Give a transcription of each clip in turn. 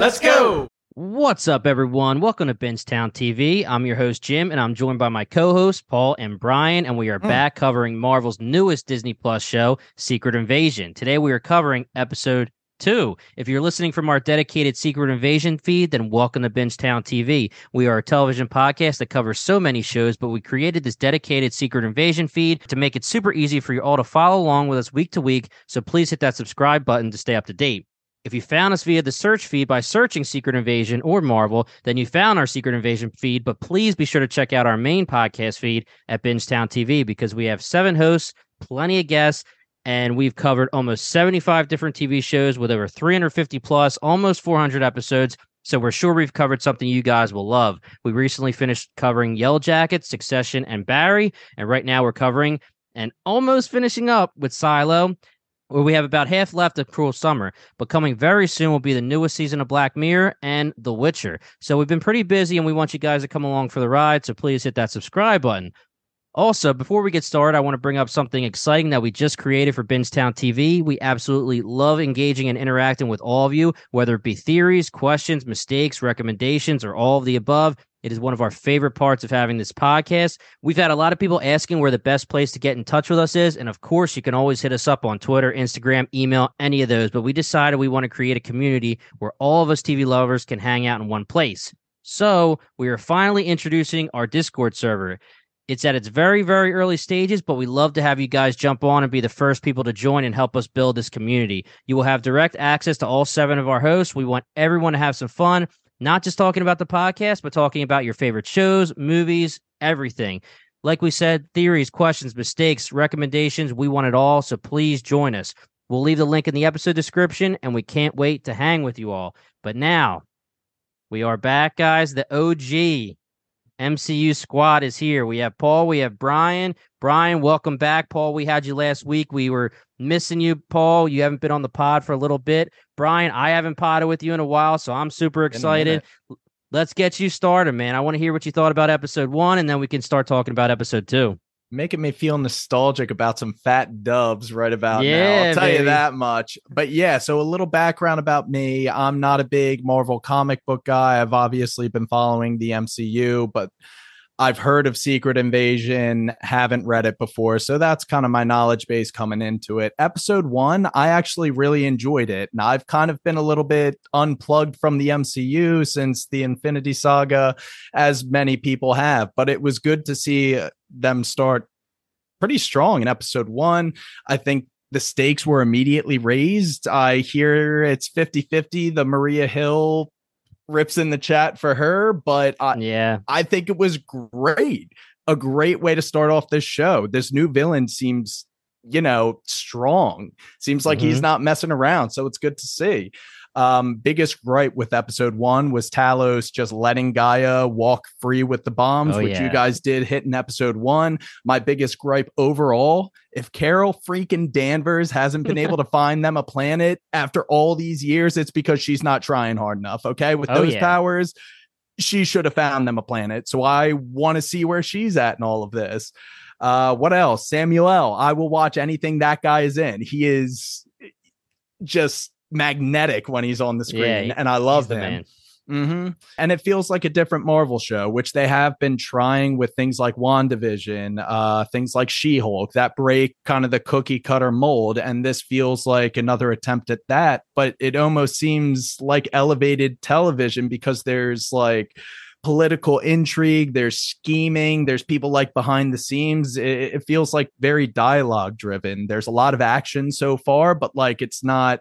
Let's go. What's up, everyone? Welcome to Bingetown TV. I'm your host, Jim, and I'm joined by my co hosts, Paul and Brian, and we are mm. back covering Marvel's newest Disney Plus show, Secret Invasion. Today, we are covering episode two. If you're listening from our dedicated Secret Invasion feed, then welcome to Bingetown TV. We are a television podcast that covers so many shows, but we created this dedicated Secret Invasion feed to make it super easy for you all to follow along with us week to week. So please hit that subscribe button to stay up to date. If you found us via the search feed by searching Secret Invasion or Marvel, then you found our Secret Invasion feed. But please be sure to check out our main podcast feed at Bingetown TV because we have seven hosts, plenty of guests, and we've covered almost 75 different TV shows with over 350 plus, almost 400 episodes. So we're sure we've covered something you guys will love. We recently finished covering Yellow Jackets, Succession, and Barry, and right now we're covering and almost finishing up with Silo where we have about half left of Cruel Summer, but coming very soon will be the newest season of Black Mirror and The Witcher. So we've been pretty busy and we want you guys to come along for the ride. So please hit that subscribe button. Also, before we get started, I want to bring up something exciting that we just created for Bingetown TV. We absolutely love engaging and interacting with all of you, whether it be theories, questions, mistakes, recommendations, or all of the above. It is one of our favorite parts of having this podcast. We've had a lot of people asking where the best place to get in touch with us is. And of course, you can always hit us up on Twitter, Instagram, email, any of those. But we decided we want to create a community where all of us TV lovers can hang out in one place. So we are finally introducing our Discord server. It's at its very, very early stages, but we love to have you guys jump on and be the first people to join and help us build this community. You will have direct access to all seven of our hosts. We want everyone to have some fun not just talking about the podcast, but talking about your favorite shows, movies, everything. Like we said, theories, questions, mistakes, recommendations, we want it all. So please join us. We'll leave the link in the episode description, and we can't wait to hang with you all. But now, we are back, guys. The OG MCU squad is here. We have Paul, we have Brian. Brian, welcome back. Paul, we had you last week. We were missing you, Paul. You haven't been on the pod for a little bit. Brian, I haven't podded with you in a while, so I'm super excited. Let's get you started, man. I want to hear what you thought about episode one, and then we can start talking about episode two making me feel nostalgic about some fat dubs right about yeah, now. I'll tell baby. you that much. But yeah, so a little background about me. I'm not a big Marvel comic book guy. I've obviously been following the MCU, but I've heard of Secret Invasion, haven't read it before. So that's kind of my knowledge base coming into it. Episode one, I actually really enjoyed it. And I've kind of been a little bit unplugged from the MCU since the Infinity Saga, as many people have. But it was good to see uh, them start pretty strong in episode one. I think the stakes were immediately raised. I hear it's 50 50. The Maria Hill rips in the chat for her, but I, yeah, I think it was great. A great way to start off this show. This new villain seems, you know, strong. Seems like mm-hmm. he's not messing around. So it's good to see. Um, biggest gripe with episode one was Talos just letting Gaia walk free with the bombs, oh, which yeah. you guys did hit in episode one. My biggest gripe overall if Carol freaking Danvers hasn't been able to find them a planet after all these years, it's because she's not trying hard enough. Okay. With oh, those yeah. powers, she should have found them a planet. So I want to see where she's at in all of this. Uh, what else? Samuel, I will watch anything that guy is in. He is just magnetic when he's on the screen, yeah, and I love him. Mm-hmm. And it feels like a different Marvel show, which they have been trying with things like WandaVision, uh, things like She Hulk that break kind of the cookie cutter mold. And this feels like another attempt at that, but it almost seems like elevated television because there's like, political intrigue there's scheming there's people like behind the scenes it, it, feels like very dialogue driven there's a lot of action so far but like it's not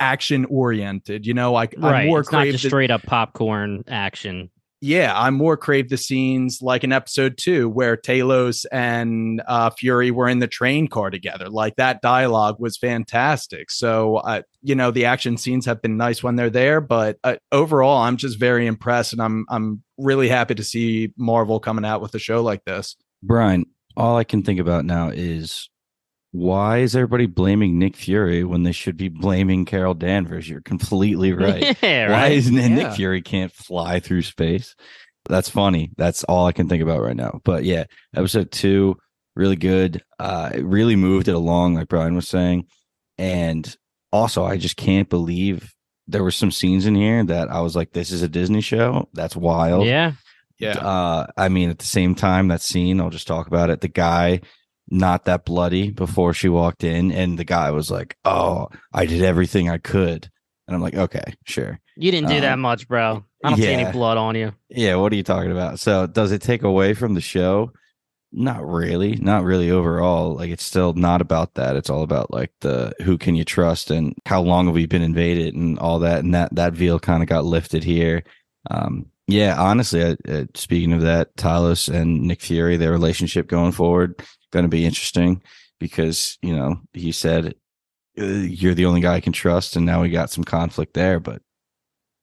action oriented. You know, like right. I'm more it's not just the, straight up popcorn action. Yeah, I'm more crave the scenes like in episode two where Talos and uh, Fury were in the train car together. Like that dialogue was fantastic. So, uh, you know, the action scenes have been nice when they're there, but uh, overall, I'm just very impressed, and I'm I'm really happy to see Marvel coming out with a show like this. Brian, all I can think about now is why is everybody blaming Nick Fury when they should be blaming Carol Danvers? You're completely right. yeah, right. Why isn't yeah. Nick Fury can't fly through space? That's funny. That's all I can think about right now. But yeah, episode two, really good. Uh, it really moved it along, like Brian was saying. And also, I just can't believe there were some scenes in here that I was like, this is a Disney show. That's wild. Yeah. Yeah. Uh, I mean, at the same time, that scene, I'll just talk about it. The guy not that bloody before she walked in and the guy was like oh i did everything i could. And i'm like okay sure. You didn't do um, that much bro. I don't yeah, see any blood on you. Yeah what are you talking about? So does it take away from the show? Not really not really overall. Like it's still not about that. It's all about like the who can you trust and how long have we been invaded and all that and that that veil kind of got lifted here. Um yeah honestly uh, uh, speaking of that talos and nick fury their relationship going forward going to be interesting because you know he said uh, you're the only guy I can trust, and now we got some conflict there. But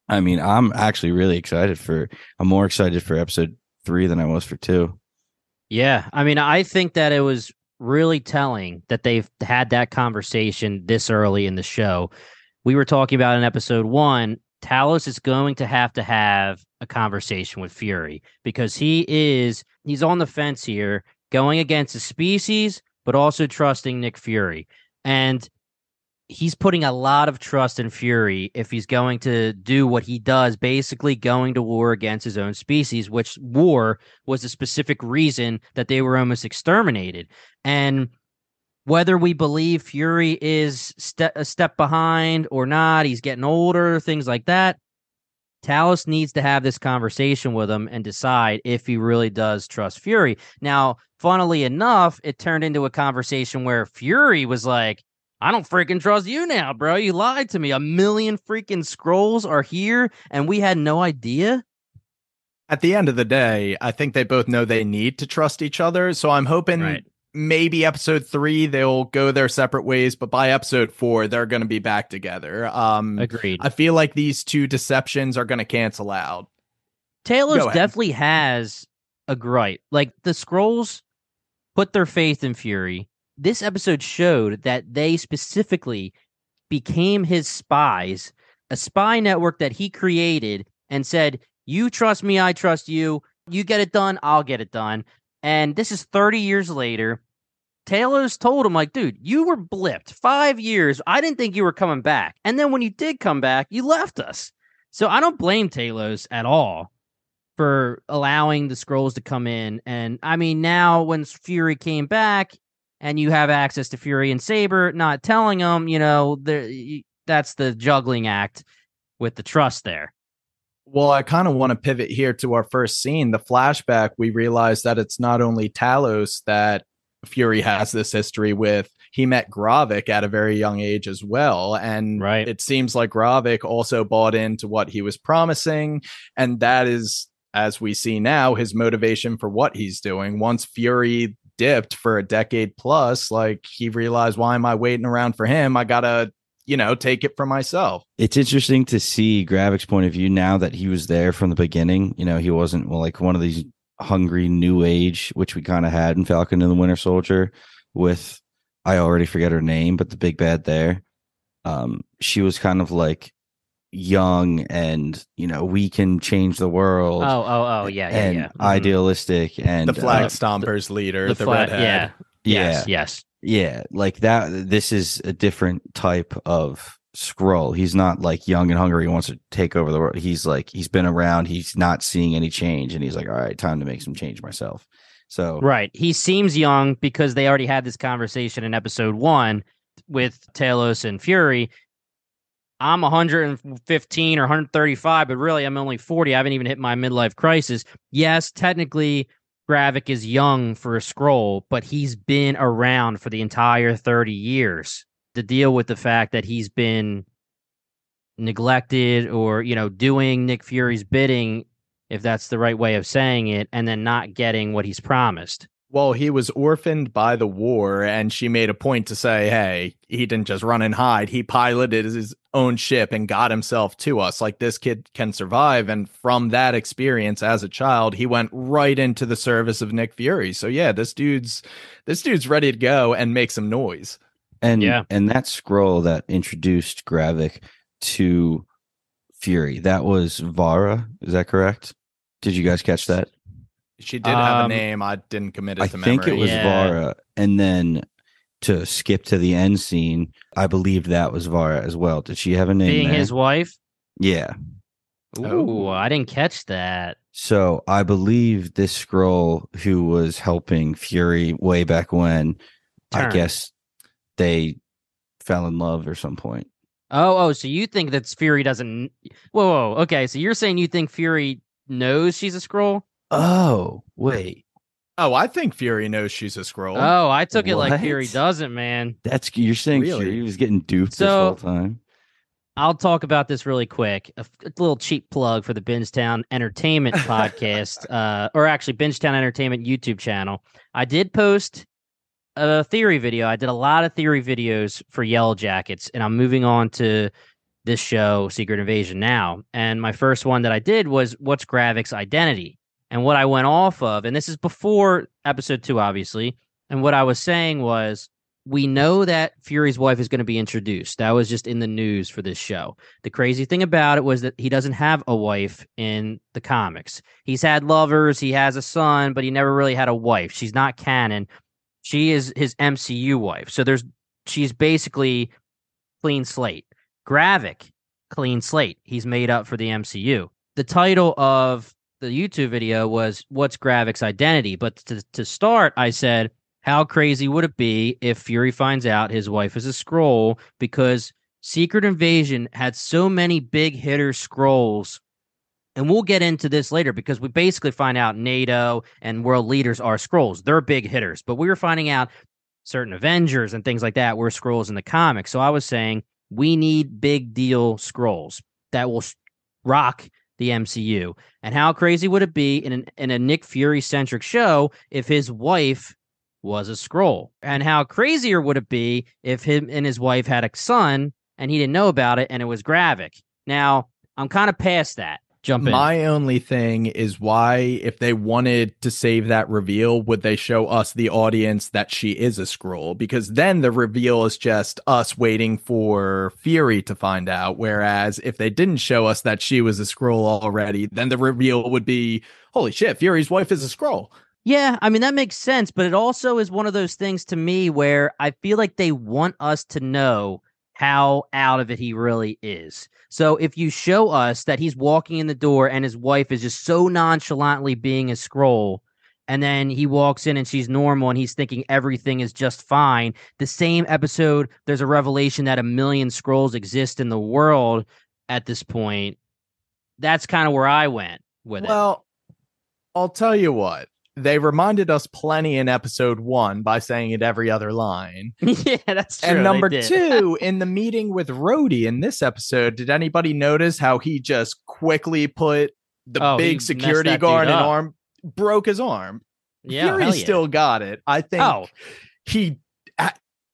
I mean, I'm actually really excited for. I'm more excited for episode three than I was for two. Yeah, I mean, I think that it was really telling that they've had that conversation this early in the show. We were talking about in episode one. Talos is going to have to have a conversation with Fury because he is he's on the fence here going against a species, but also trusting Nick Fury. And he's putting a lot of trust in Fury if he's going to do what he does, basically going to war against his own species, which war was the specific reason that they were almost exterminated. And whether we believe Fury is ste- a step behind or not, he's getting older, things like that. Talos needs to have this conversation with him and decide if he really does trust Fury. Now, funnily enough, it turned into a conversation where Fury was like, I don't freaking trust you now, bro. You lied to me. A million freaking Skrulls are here and we had no idea. At the end of the day, I think they both know they need to trust each other. So I'm hoping right. Maybe episode three they'll go their separate ways, but by episode four they're going to be back together. Um, Agreed. I feel like these two deceptions are going to cancel out. Talos definitely has a gripe. Like the Skrulls put their faith in Fury. This episode showed that they specifically became his spies, a spy network that he created and said, You trust me, I trust you. You get it done, I'll get it done. And this is 30 years later. Talos told him, like, dude, you were blipped five years. I didn't think you were coming back. And then when you did come back, you left us. So I don't blame Talos at all for allowing the Skrulls to come in. And I mean, now when Fury came back and you have access to Fury and Saber, not telling them, you know, that's the juggling act with the trust there. Well, I kind of want to pivot here to our first scene, the flashback. We realize that it's not only Talos that Fury has this history with. He met Gravik at a very young age as well. And right. it seems like Gravik also bought into what he was promising. And that is as we see now, his motivation for what he's doing. Once Fury dipped for a decade plus, like he realized, why am I waiting around for him? I gotta, you know, take it for myself. It's interesting to see Gravik's point of view now that he was there from the beginning. You know, he wasn't well, like one of these hungry new age, which we kind of had in Falcon and the Winter Soldier with I already forget her name, but the big bad there. Um, she was kind of like young and you know we can change the world. Oh, oh, oh, yeah, yeah, and yeah. Mm-hmm. idealistic and the flag uh, stompers leader, the, the flag, redhead. Yeah, yes, yes, yeah, like that. This is a different type of Skrull. He's not like young and hungry. He wants to take over the world. He's like he's been around. He's not seeing any change, and he's like, all right, time to make some change myself. So right, he seems young because they already had this conversation in episode one with Talos and Fury. I'm 115 or 135, but really I'm only 40. I haven't even hit my midlife crisis. Yes, technically Gravik is young for a Skrull, but he's been around for the entire 30 years to deal with the fact that he's been neglected or, you know, doing Nick Fury's bidding, if that's the right way of saying it, and then not getting what he's promised. Well, he was orphaned by the war, and she made a point to say, hey, he didn't just run and hide. He piloted his own ship and got himself to us. Like this kid can survive. And from that experience as a child, he went right into the service of Nick Fury. So yeah, this dude's this dude's ready to go and make some noise. And yeah, and that Skrull that introduced Gravik to Fury, that was Varra, Is that correct? Did you guys catch that? She did have um, a name. I didn't commit it I to memory. think it was yeah. Varra. And then to skip to the end scene, I believe that was Varra as well. Did she have a name? Being there? his wife? Yeah. Ooh, I didn't catch that. So I believe this Skrull who was helping Fury way back when, Turn. I guess they fell in love or some point. Oh, oh, so you think that Fury doesn't? Whoa, whoa, okay. So you're saying you think Fury knows she's a Skrull? Oh, wait. Oh, I think Fury knows she's a Skrull. Oh, I took it like Fury doesn't, man. That's you're saying really? Fury was getting duped so, this whole time. I'll talk about this really quick. A, a little cheap plug for the Bingetown Entertainment podcast, uh, or actually Bingetown Entertainment YouTube channel. I did post a theory video. I did a lot of theory videos for Yellow Jackets, and I'm moving on to this show, Secret Invasion, now. And my first one that I did was what's Gravik's identity? And what I went off of, and this is before episode two, obviously. And what I was saying was, we know that Fury's wife is going to be introduced. That was just in the news for this show. The crazy thing about it was that he doesn't have a wife in the comics. He's had lovers, he has a son, but he never really had a wife. She's not canon. She is his MCU wife. So there's she's basically clean slate. Gravik, clean slate. He's made up for the MCU. The title of the YouTube video was what's Gravik's identity. But to to start, I said, how crazy would it be if Fury finds out his wife is a Skrull? because Secret Invasion had so many big hitter Skrulls. And we'll get into this later because we basically find out NATO and world leaders are Skrulls. They're big hitters, but we were finding out certain Avengers and things like that were Skrulls in the comics. So I was saying we need big deal Skrulls that will rock the MCU. And how crazy would it be in an, in a Nick Fury centric show if his wife was a Skrull? And how crazier would it be if him and his wife had a son and he didn't know about it and it was Gravik? Now, I'm kind of past that jump in. My only thing is why, if they wanted to save that reveal, would they show us, the audience, that she is a Skrull? Because then the reveal is just us waiting for Fury to find out. Whereas if they didn't show us that she was a Skrull already, then the reveal would be, holy shit, Fury's wife is a Skrull. Yeah, I mean that makes sense, but it also is one of those things to me where I feel like they want us to know how out of it he really is. So if you show us that he's walking in the door and his wife is just so nonchalantly being a Skrull, and then he walks in and she's normal and he's thinking everything is just fine. The same episode, there's a revelation that a million Skrulls exist in the world at this point. That's kind of where I went with well, it. Well, I'll tell you what they reminded us plenty in episode one by saying it every other line. yeah, that's true. And number two, in the meeting with Rhodey in this episode, did anybody notice how he just quickly put the oh, big security guard in arm broke his arm? Yeah, Fury yeah. still got it. I think oh. he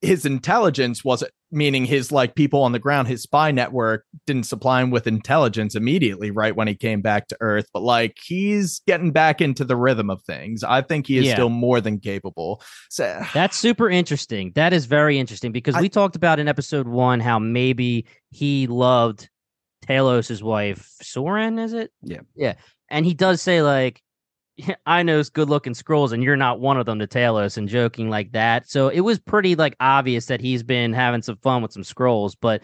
his intelligence wasn't meaning his like people on the ground his spy network didn't supply him with intelligence immediately right when he came back to earth but like he's getting back into the rhythm of things. I think he is yeah. still more than capable. So that's super interesting. That is very interesting because I, we talked about in episode one how maybe he loved talos's wife soren is it? Yeah. Yeah. And he does say like I know it's good looking Skrulls and you're not one of them to Talos and joking like that. So it was pretty like obvious that he's been having some fun with some Skrulls, But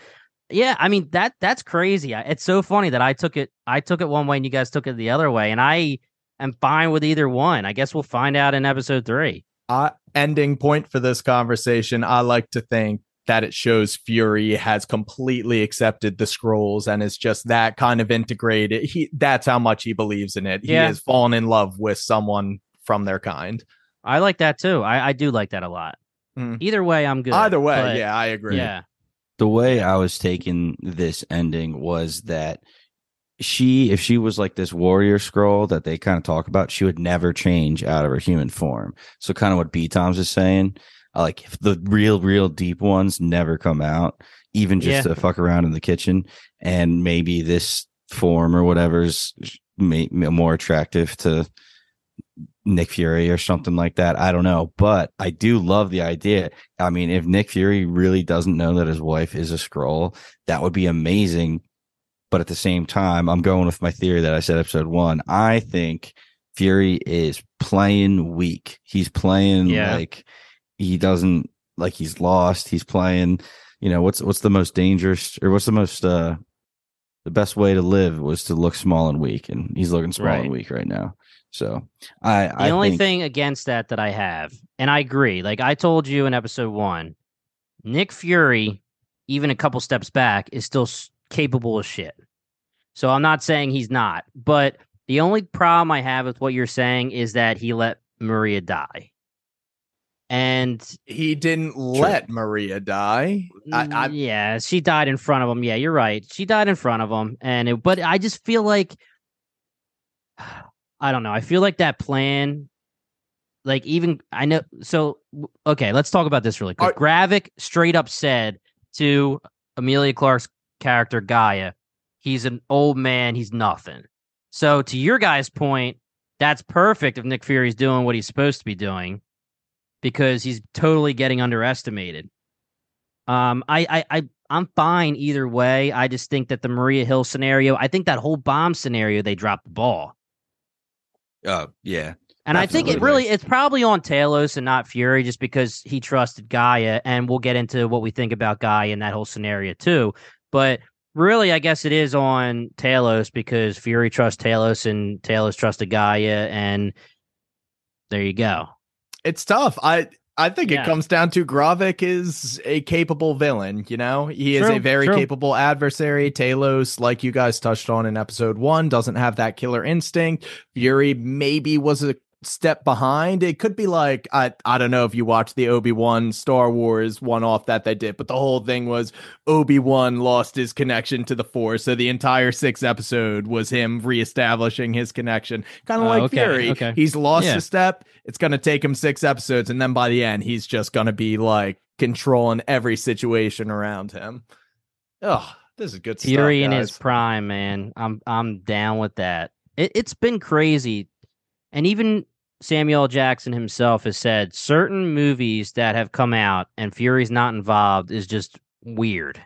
Yeah, I mean that that's crazy. It's so funny that I took it I took it one way and you guys took it the other way, and I am fine with either one. I guess we'll find out in episode three. Uh, ending point for this conversation. I like to think that it shows Fury has completely accepted the Skrulls and is just that kind of integrated. He that's how much he believes in it. Yeah. He has fallen in love with someone from their kind. I like that too. I, I do like that a lot. Mm. Either way, I'm good. Either way, yeah, I agree. Yeah. The way I was taking this ending was that she, if she was like this warrior Skrull that they kind of talk about, she would never change out of her human form. So, kind of what B Toms is saying, Uh, like if the real, real deep ones never come out, even just yeah. to fuck around in the kitchen, and maybe this form or whatever's more attractive to Nick Fury or something like that. I don't know, but I do love the idea. I mean, if Nick Fury really doesn't know that his wife is a Skrull, that would be amazing. But at the same time, I'm going with my theory that I said episode one. I think Fury is playing weak. He's playing yeah. like he doesn't like he's lost. He's playing, you know, what's what's the most dangerous or what's the most uh the best way to live was to look small and weak, and he's looking small right. and weak right now. So I the I only think... thing against that that I have, and I agree, like I told you in episode one, Nick Fury, even a couple steps back, is still capable of shit. So I'm not saying he's not, but the only problem I have with what you're saying is that he let Maria die. And he didn't let Maria die. I, mm, I, yeah, she died in front of him. Yeah, you're right. She died in front of him, and it, but I just feel like I don't know. I feel like that plan, like even I know. So okay, let's talk about this really quick. Are, Gravik straight up said to Emilia Clarke's character Gaia, he's an old man. He's nothing. So to your guys' point, that's perfect if Nick Fury's doing what he's supposed to be doing, because he's totally getting underestimated. Um, I, I, I, I'm fine either way. I just think that the Maria Hill scenario, I think that whole bomb scenario, they dropped the ball. Oh yeah. And Absolutely. I think it really it's probably on Talos and not Fury just because he trusted Gaia and we'll get into what we think about Gaia in that whole scenario too. But really I guess it is on Talos because Fury trusts Talos and Talos trusted Gaia and there you go. It's tough. I I think yeah. it comes down to Gravik is a capable villain. You know, he is a very true. capable adversary. Talos, like you guys touched on in episode one, doesn't have that killer instinct. Fury maybe was a step behind. It could be like I I don't know if you watched the Obi-Wan Star Wars one off that they did, but the whole thing was Obi-Wan lost his connection to the Force. So the entire sixth episode was him reestablishing his connection. Kind of uh, like okay, Fury. Okay. He's lost yeah. a step. It's gonna take him six episodes, and then by the end, he's just gonna be like controlling every situation around him. Oh, this is good Fury stuff, in his prime, man. I'm I'm down with that. It, it's been crazy and even Samuel Jackson himself has said certain movies that have come out and Fury's not involved is just weird.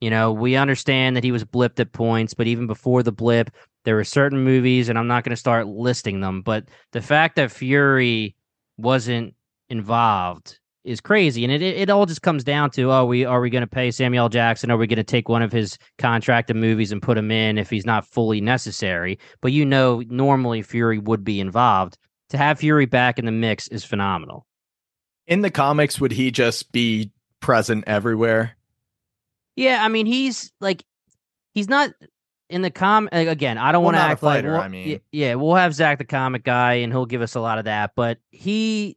You know, we understand that he was blipped at points, but even before the blip, there were certain movies, and I'm not going to start listing them, but the fact that Fury wasn't involved is crazy, and it it all just comes down to oh, we are we going to pay Samuel Jackson? Are we going to take one of his contracted movies and put him in if he's not fully necessary? But you know, normally Fury would be involved. To have Fury back in the mix is phenomenal. In the comics, would he just be present everywhere? Yeah, I mean, he's like, he's not in the com. Again, I don't well, want to act fighter, like. We'll, I mean, yeah, we'll have Zach the comic guy, and he'll give us a lot of that. But he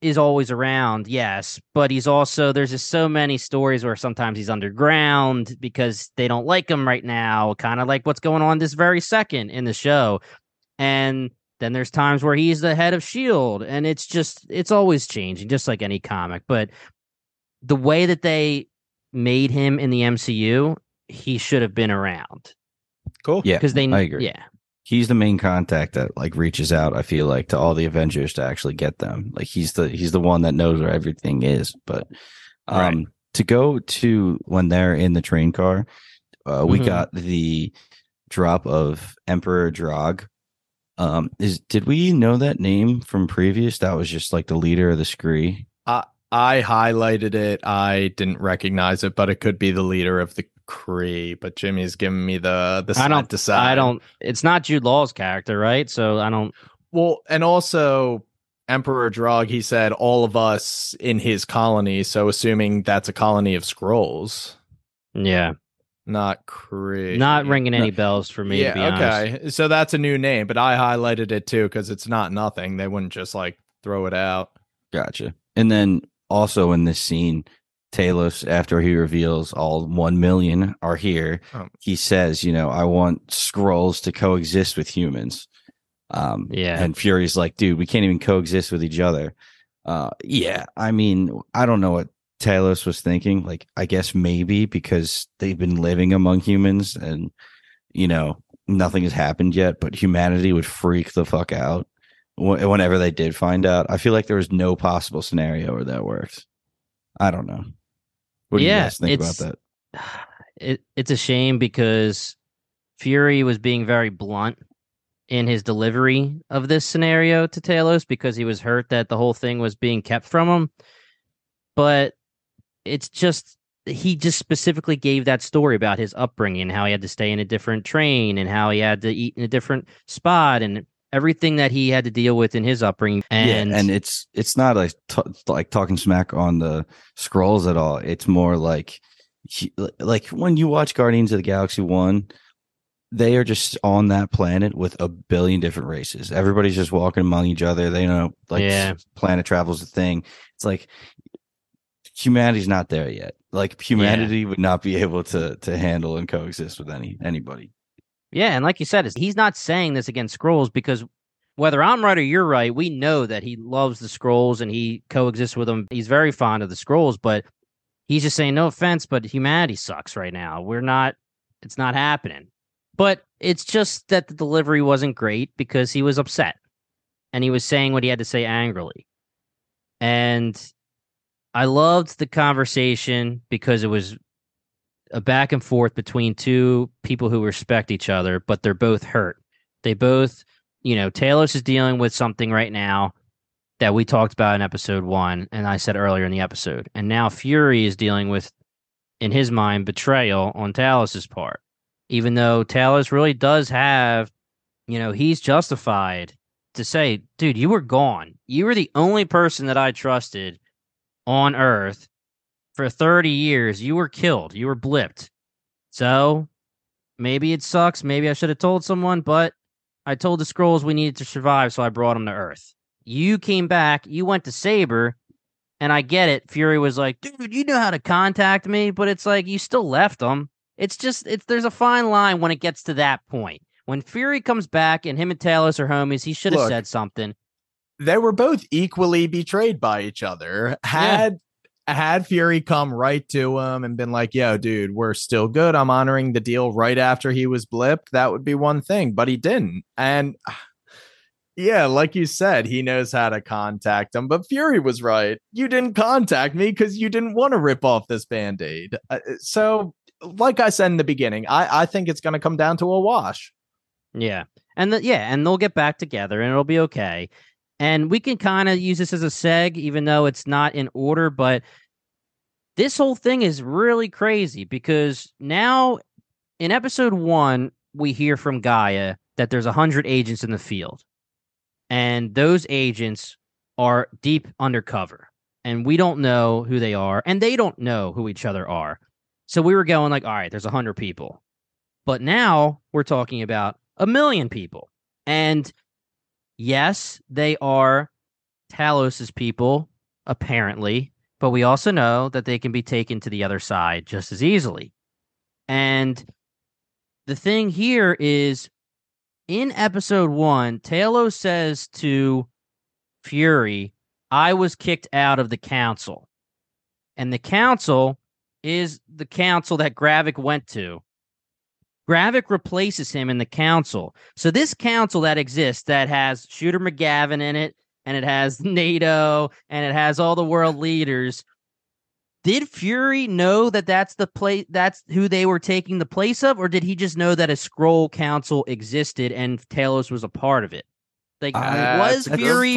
is always around, yes, but he's also there's just so many stories where sometimes he's underground because they don't like him right now, kind of like what's going on this very second in the show. And then there's times where he's the head of Shield and it's just it's always changing just like any comic, but the way that they made him in the MCU, he should have been around. Cool. Yeah. Because they I agree. Yeah he's the main contact that like reaches out i feel like to all the avengers to actually get them like he's the he's the one that knows where everything is but um right. to go to when they're in the train car uh we mm-hmm. got the drop of emperor drog um is did we know that name from previous that was just like the leader of the Kree uh I highlighted it. I didn't recognize it, but it could be the leader of the Kree. But Jimmy's giving me the the I don't decide. I don't. It's not Jude Law's character, right? So I don't. Well, and also Emperor Drog, he said all of us in his colony. So assuming that's a colony of Skrulls. Yeah. Not Kree. Not ringing any no. bells for me. Yeah. okay. So that's a new name, but I highlighted it too because it's not nothing. They wouldn't just like throw it out. Gotcha. And then also in this scene, Talos, after he reveals all 1 million are here, oh. he says, you know, I want Skrulls to coexist with humans. Um, yeah. And Fury's like, dude, we can't even coexist with each other. Uh, yeah. I mean, I don't know what Talos was thinking. Like, I guess maybe because they've been living among humans and, you know, nothing has happened yet, but humanity would freak the fuck out whenever they did find out. I feel like there was no possible scenario where that worked. I don't know. What do yeah, you guys think about that? It, it's a shame because Fury was being very blunt in his delivery of this scenario to Talos because he was hurt that the whole thing was being kept from him. But it's just he just specifically gave that story about his upbringing, how he had to stay in a different train and how he had to eat in a different spot and everything that he had to deal with in his upbringing. And yeah, and it's it's not like t- like talking smack on the Skrulls at all. It's more like like when you watch Guardians of the Galaxy 1, they are just on that planet with a billion different races. Everybody's just walking among each other. They know like yeah. planet travel's a thing. It's like humanity's not there yet. Like humanity yeah. would not be able to to handle and coexist with any anybody. Yeah, and like you said, he's not saying this against Skrulls because whether I'm right or you're right, we know that he loves the Skrulls and he coexists with them. He's very fond of the Skrulls, but he's just saying, no offense, but humanity sucks right now. We're not, it's not happening. But it's just that the delivery wasn't great because he was upset and he was saying what he had to say angrily. And I loved the conversation because it was a back and forth between two people who respect each other, but they're both hurt. They both, you know, Talos is dealing with something right now that we talked about in episode one, and I said earlier in the episode. And now Fury is dealing with, in his mind, betrayal on Talos's part even though Talos really does have, you know, he's justified to say, dude, you were gone. You were the only person that I trusted on Earth for 30 years. You were killed. You were blipped. So maybe it sucks. Maybe I should have told someone, but I told the Skrulls we needed to survive, so I brought them to Earth. You came back. You went to Saber. And I get it. Fury was like, dude, you know how to contact me, but it's like you still left them. It's just it's there's a fine line when it gets to that point. When Fury comes back and him and Talos are homies, he should have said something. They were both equally betrayed by each other. Had. Had Fury come right to him and been like, "Yo, dude, we're still good. I'm honoring the deal." Right after he was blipped, that would be one thing, but he didn't. And yeah, like you said, he knows how to contact him. But Fury was right. You didn't contact me because you didn't want to rip off this band aid. Uh, so like I said in the beginning, I, I think it's going to come down to a wash. Yeah. And the, yeah, and they'll get back together and it'll be okay. And we can kind of use this as a seg, even though it's not in order, but this whole thing is really crazy because now in episode one, we hear from Gaia that there's a hundred agents in the field. And those agents are deep undercover. And we don't know who they are, and they don't know who each other are. So we were going like, all right, there's a hundred people. But now we're talking about a million people. And yes, they are Talos's people, apparently, but we also know that they can be taken to the other side just as easily. And the thing here is in episode one, Talos says to Fury, I was kicked out of the council. And the council is the council that Gravik went to. Gravik replaces him in the council. So this council that exists that has Shooter McGavin in it, and it has NATO, and it has all the world leaders. Did Fury know that that's the place that's who they were taking the place of, or did he just know that a Skrull council existed and Talos was a part of it? Like, uh, was Fury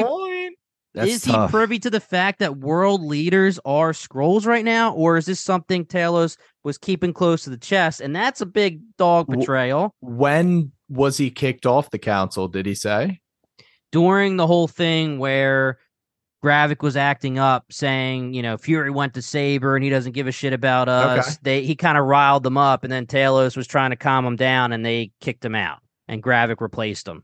That's is tough. he privy to the fact that world leaders are Skrulls right now, or is this something Talos was keeping close to the chest? And that's a big dog betrayal. When was he kicked off the council? Did he say? During the whole thing where Gravik was acting up, saying, you know, Fury went to Saber and he doesn't give a shit about us. Okay. They he kind of riled them up, and then Talos was trying to calm him down, and they kicked him out, and Gravik replaced him.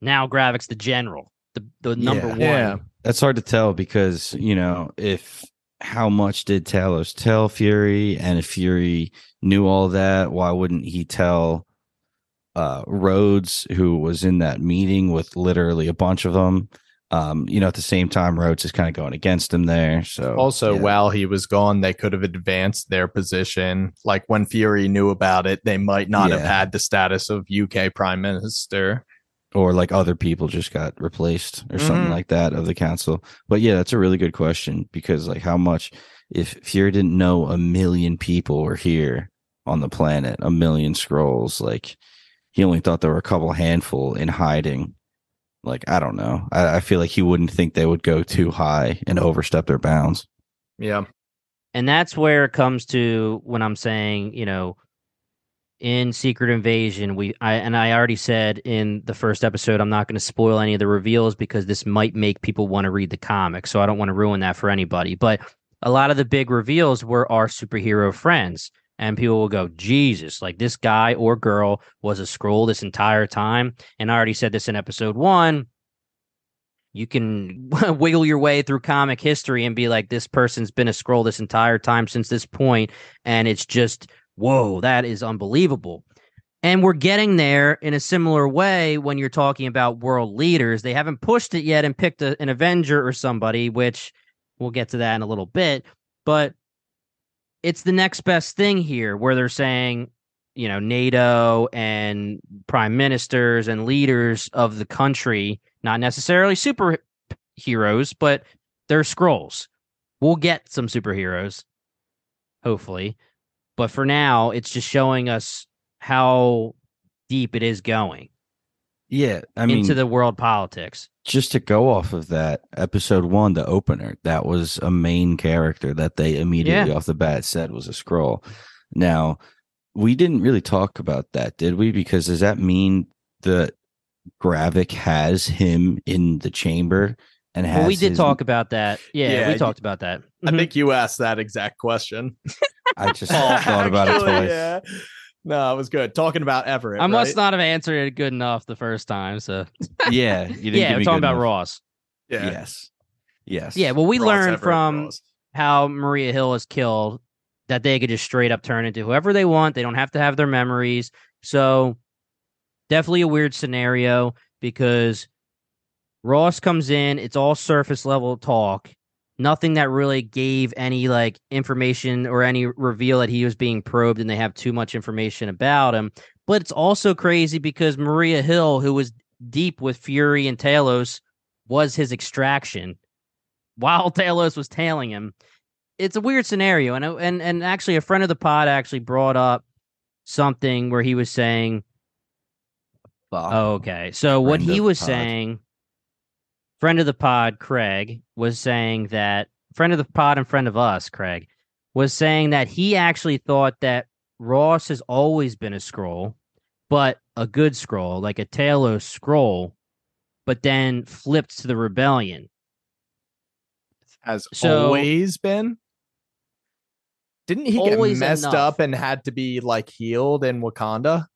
Now Gravik's the general, the the number Yeah. one. Yeah. That's hard to tell because, you know, if how much did Talos tell Fury and if Fury knew all that, why wouldn't he tell uh Rhodes who was in that meeting with literally a bunch of them? Um, you know, at the same time Rhodes is kind of going against him there. So Also, yeah. while he was gone, they could have advanced their position. Like when Fury knew about it, they might not have had the status of UK Prime Minister. Or like other people just got replaced or something Mhm. like that of the council. But yeah, that's a really good question because like how much if Fury didn't know a million people were here on the planet, a million Skrulls, like he only thought there were a couple handful in hiding. Like I don't know. I, I feel like he wouldn't think they would go too high and overstep their bounds. Yeah. And that's where it comes to when I'm saying, you know, in Secret Invasion, we I and I already said in the first episode I'm not going to spoil any of the reveals because this might make people want to read the comic. So I don't want to ruin that for anybody. But a lot of the big reveals were our superhero friends. And people will go, Jesus, like this guy or girl was a Skrull this entire time. And I already said this in episode one. You can wiggle your way through comic history and be like, this person's been a Skrull this entire time since this point, And it's just, whoa, that is unbelievable. And we're getting there in a similar way when you're talking about world leaders. They haven't pushed it yet and picked a, an Avenger or somebody, which we'll get to that in a little bit. But it's the next best thing here where they're saying, you know, NATO and prime ministers and leaders of the country, not necessarily superheroes, but they're Skrulls. We'll get some superheroes, hopefully. But for now, it's just showing us how deep it is going Yeah, I mean, into the world politics. just to go off of that episode one, the opener, that was a main character that they immediately off the bat said was a Skrull. Now, we didn't really talk about that, did we? Because does that mean that Gravik has him in the chamber and Well, we did his- talk about that. Yeah, Yeah, we talked about that. I Mhm. think you asked that exact question. I just thought about it twice. Yeah. No, it was good. Talking about Everett. I must right? not have answered it good enough the first time. So Yeah, you didn't yeah we're talking about enough. Ross. Yeah. Yes. Yes. Yeah, well, we Ross learned Everett, from Ross. how Maria Hill is killed that they could just straight up turn into whoever they want. They don't have to have their memories. So definitely a weird scenario because Ross comes in, it's all surface level talk. Nothing that really gave any like information or any reveal that he was being probed and they have too much information about him. But it's also crazy because Maria Hill, who was deep with Fury and Talos, was his extraction while Talos was tailing him. It's a weird scenario, and and and actually, a friend of the pod actually brought up something where he was saying, "Oh, okay." So what he was pod. saying, friend of the pod, Craig, was saying that friend of the pod and friend of us, Craig, was saying that he actually thought that Ross has always been a Skrull, but a good Skrull, like a Talos Skrull, but then flipped to the rebellion. has So- always been. Didn't he get messed enough. up and had to be like healed in Wakanda?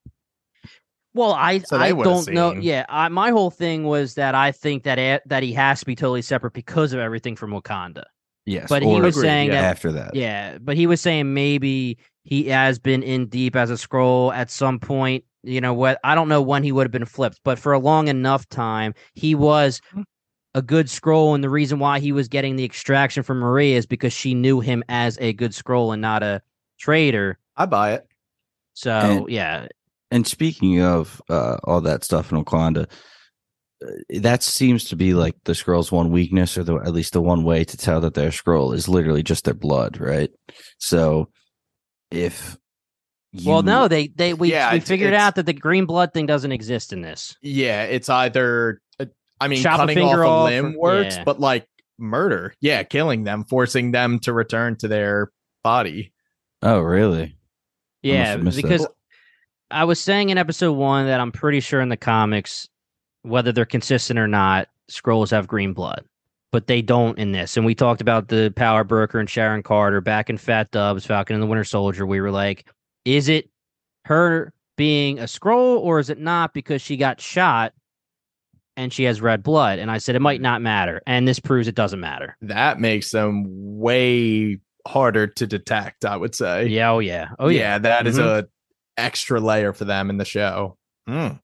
Well, I So I don't know. Yeah, I, my whole thing was that I think that a, that he has to be totally separate because of everything from Wakanda. Yes. But he was Agreed, saying yeah. that after that. Yeah, but he was saying maybe he has been in deep as a Skrull at some point. You know what? I don't know when he would have been flipped, but for a long enough time, he was a good Skrull. And the reason why he was getting the extraction from Maria is because she knew him as a good Skrull and not a traitor. I buy it. So And- yeah, And speaking of uh, all that stuff in Wakanda, uh, that seems to be like the Skrull's one weakness, or the, at least the one way to tell that they're Skrull is literally just their blood, right? So if you, well, no, they they we, Yeah, we figured out that the green blood thing doesn't exist in this. Yeah, it's either uh, I mean, Chop cutting a off a off limb or, works, yeah. but like murder, yeah, killing them, forcing them to return to their body. Oh, really? Yeah, because that. I was saying in episode one that I'm pretty sure in the comics, whether they're consistent or not, Skrulls have green blood, but they don't in this. And we talked about the Power Broker and Sharon Carter back in Fat Dubs, Falcon and the Winter Soldier. We were like, is it her being a Skrull or is it not because she got shot and she has red blood? And I said it might not matter. And this proves it doesn't matter. That makes them way harder to detect, I would say. Yeah, oh yeah. Oh yeah. Yeah, that mm-hmm. is a extra layer for them in the show. Mm.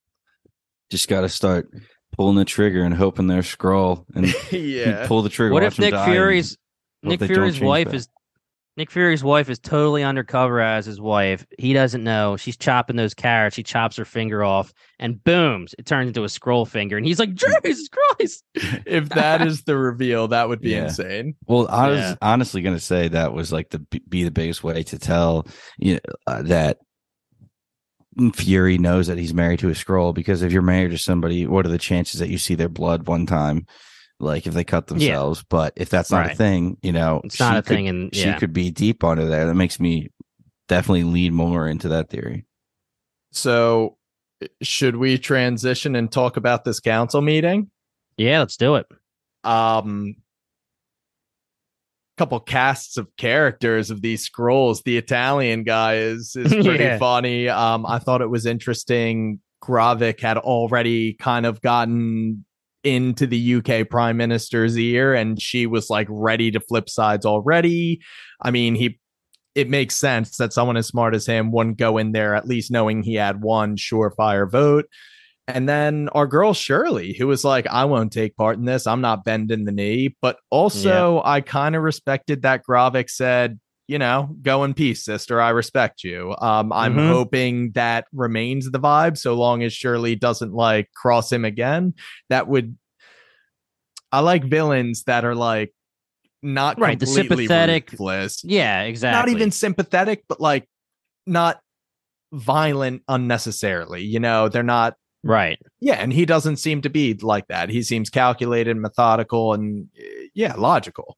Just got to start pulling the trigger and hoping they're Skrull and yeah. pull the trigger. What if Nick Fury's Nick Fury's wife back. is Nick Fury's wife is totally undercover as his wife. He doesn't know. She's chopping those carrots. She chops her finger off, and booms, it turns into a Skrull finger. And he's like, Jesus Christ. if that is the reveal, that would be yeah. insane. Well, I was yeah. honestly going to say that was like the be the biggest way to tell you know, uh, that Fury knows that he's married to a Skrull because if you're married to somebody, what are the chances that you see their blood one time? Like if they cut themselves, yeah. but if that's not right. a thing, you know, it's not a could, thing, and yeah. she could be deep under there. That makes me definitely lean more into that theory. So, should we transition and talk about this council meeting? Yeah, let's do it. Um, couple casts of characters of these Skrulls. The Italian guy is is pretty yeah. funny. Um, I thought it was interesting. Gravik had already kind of gotten into the UK prime minister's ear and she was like ready to flip sides already. I mean, he it makes sense that someone as smart as him wouldn't go in there at least knowing he had one surefire vote. And then our girl Shirley, who was like, I won't take part in this. I'm not bending the knee. But also, yeah. I kind of respected that Gravik said, you know, go in peace, sister. I respect you. Um, I'm mm-hmm. hoping that remains the vibe so long as Shirley doesn't like cross him again. That would, I like villains that are like not right, the sympathetic, ruthless. Yeah, exactly. Not even sympathetic, but like not violent unnecessarily. You know, they're not Right. Yeah, and he doesn't seem to be like that. He seems calculated, methodical, and eh, yeah, logical.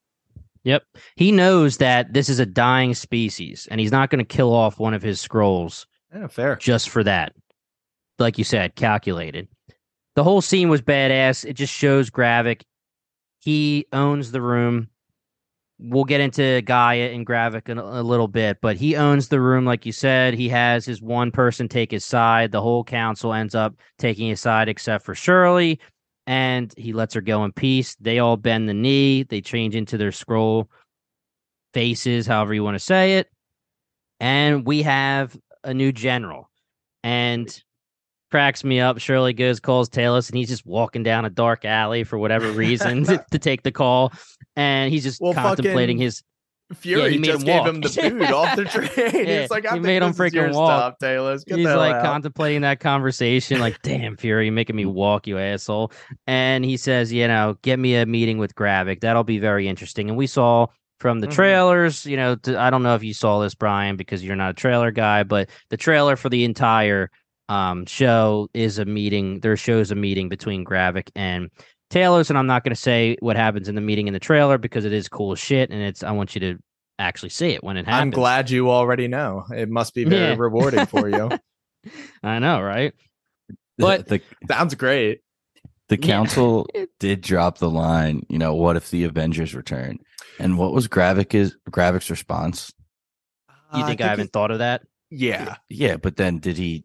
Yep. He knows that this is a dying species, and he's not going to kill off one of his Skrulls. Yeah, fair. Just for that. Like you said, calculated. The whole scene was badass. It just shows Gravik. He owns the room we'll get into Gaia and Gravik in a, a, little bit, but he owns the room, like you said. He has his one person take his side. The whole council ends up taking his side, except for Shirley, and he lets her go in peace. They all bend the knee. They change into their Skrull faces, however you want to say it, and we have a new general. And cracks me up. Shirley goes, calls Talos, and he's just walking down a dark alley for whatever reason to, to, take the call. And he's just well, contemplating his. Fury yeah, just him gave him the boot off the train. yeah, he's like, I he made him freaking walk. Stop, Talos. Get he's like out. contemplating that conversation, like, damn, Fury, you're making me walk, you asshole. And he says, you know, get me a meeting with Gravik. That'll be very interesting. And we saw from the mm-hmm. trailers, you know, to, I don't know if you saw this, Brian, because you're not a trailer guy, but the trailer for the entire um, show is a meeting. Their show is a meeting between Gravik and Talos, and I'm not going to say what happens in the meeting in the trailer because it is cool shit, and it's I want you to actually see it when it happens. I'm glad you already know. It must be very yeah. rewarding for you. I know, right? But the, sounds great. The council yeah. did drop the line. You know, what if the Avengers return? And what was Gravik's Gravik's response? You think uh, I, I haven't thought of that? Yeah, yeah. But then did he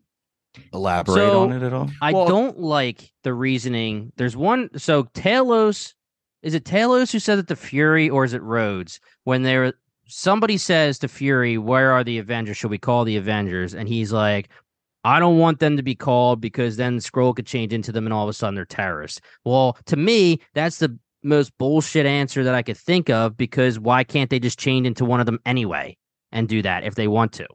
elaborate so, on it at all? I well, don't like the reasoning. There's one. So Talos, is it Talos who said that the Fury, or is it Rhodes? When there, somebody says to Fury, "Where are the Avengers? Should we call the Avengers?" And he's like, "I don't want them to be called because then the Skrull could change into them, and all of a sudden they're terrorists." Well, to me, that's the most bullshit answer that I could think of because why can't they just change into one of them anyway and do that if they want to?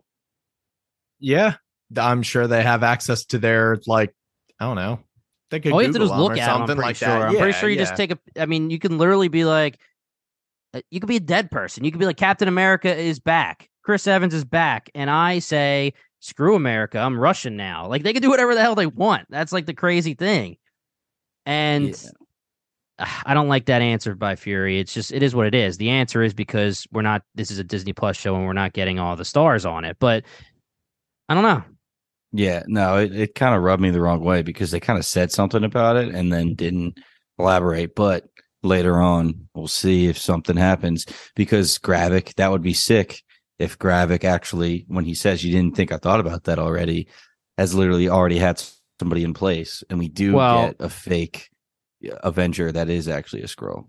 Yeah, I'm sure they have access to their like I don't know. They could All you have to do is look at them. I'm like sure. That. I'm yeah, pretty sure you yeah. just take a. I mean, you can literally be like, uh, you could be a dead person. You could be like Captain America is back. Chris Evans is back, and I say, screw America. I'm Russian now. Like they can do whatever the hell they want. That's like the crazy thing. And yeah. I don't like that answer by Fury. It's just it is what it is. The answer is because we're not. This is a Disney Plus show, and we're not getting all the stars on it. But I don't know. Yeah, no, it, it kind of rubbed me the wrong way because they kind of said something about it and then mm-hmm. didn't elaborate. But later on, we'll see if something happens because Gravik, that would be sick if Gravik actually, when he says you didn't think I thought about that already, has literally already had somebody in place, and we do well, get a fake Avenger that is actually a Skrull.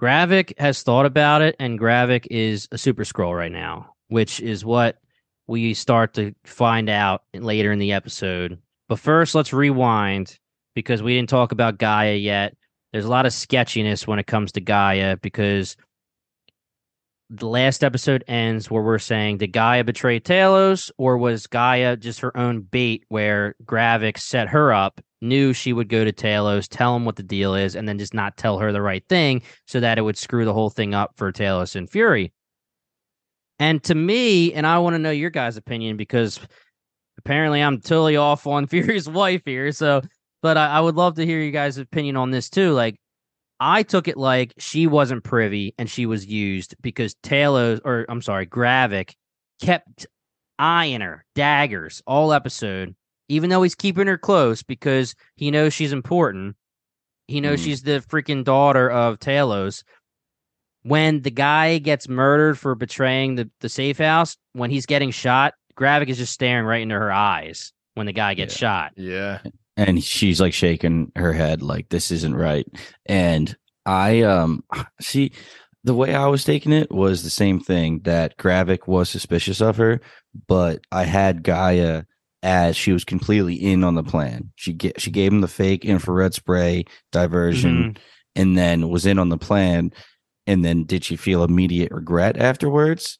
Gravik has thought about it, and Gravik is a Super Skrull right now, which is what we start to find out later in the episode. But first, let's rewind because we didn't talk about Gaia yet. There's a lot of sketchiness when it comes to Gaia because the last episode ends where we're saying did Gaia betray Talos or was Gaia just her own bait where Gravik set her up, knew she would go to Talos, tell him what the deal is, and then just not tell her the right thing so that it would screw the whole thing up for Talos and Fury. And to me, and I want to know your guys' opinion because apparently I'm totally off on Fury's wife here. So, but I, I would love to hear you guys' opinion on this too. Like, I took it like she wasn't privy and she was used because Talos, or I'm sorry, Gravik kept eyeing her daggers all episode, even though he's keeping her close because he knows she's important. He knows mm. she's the freaking daughter of Talos. When the guy gets murdered for betraying the, the safe house, when he's getting shot, Gravik is just staring right into her eyes when the guy gets yeah. shot. Yeah and she's like shaking her head like this isn't right and i um see the way i was taking it was the same thing that gravik was suspicious of her but i had gaia as she was completely in on the plan she get she gave him the fake infrared spray diversion mm-hmm. and then was in on the plan and then did she feel immediate regret afterwards?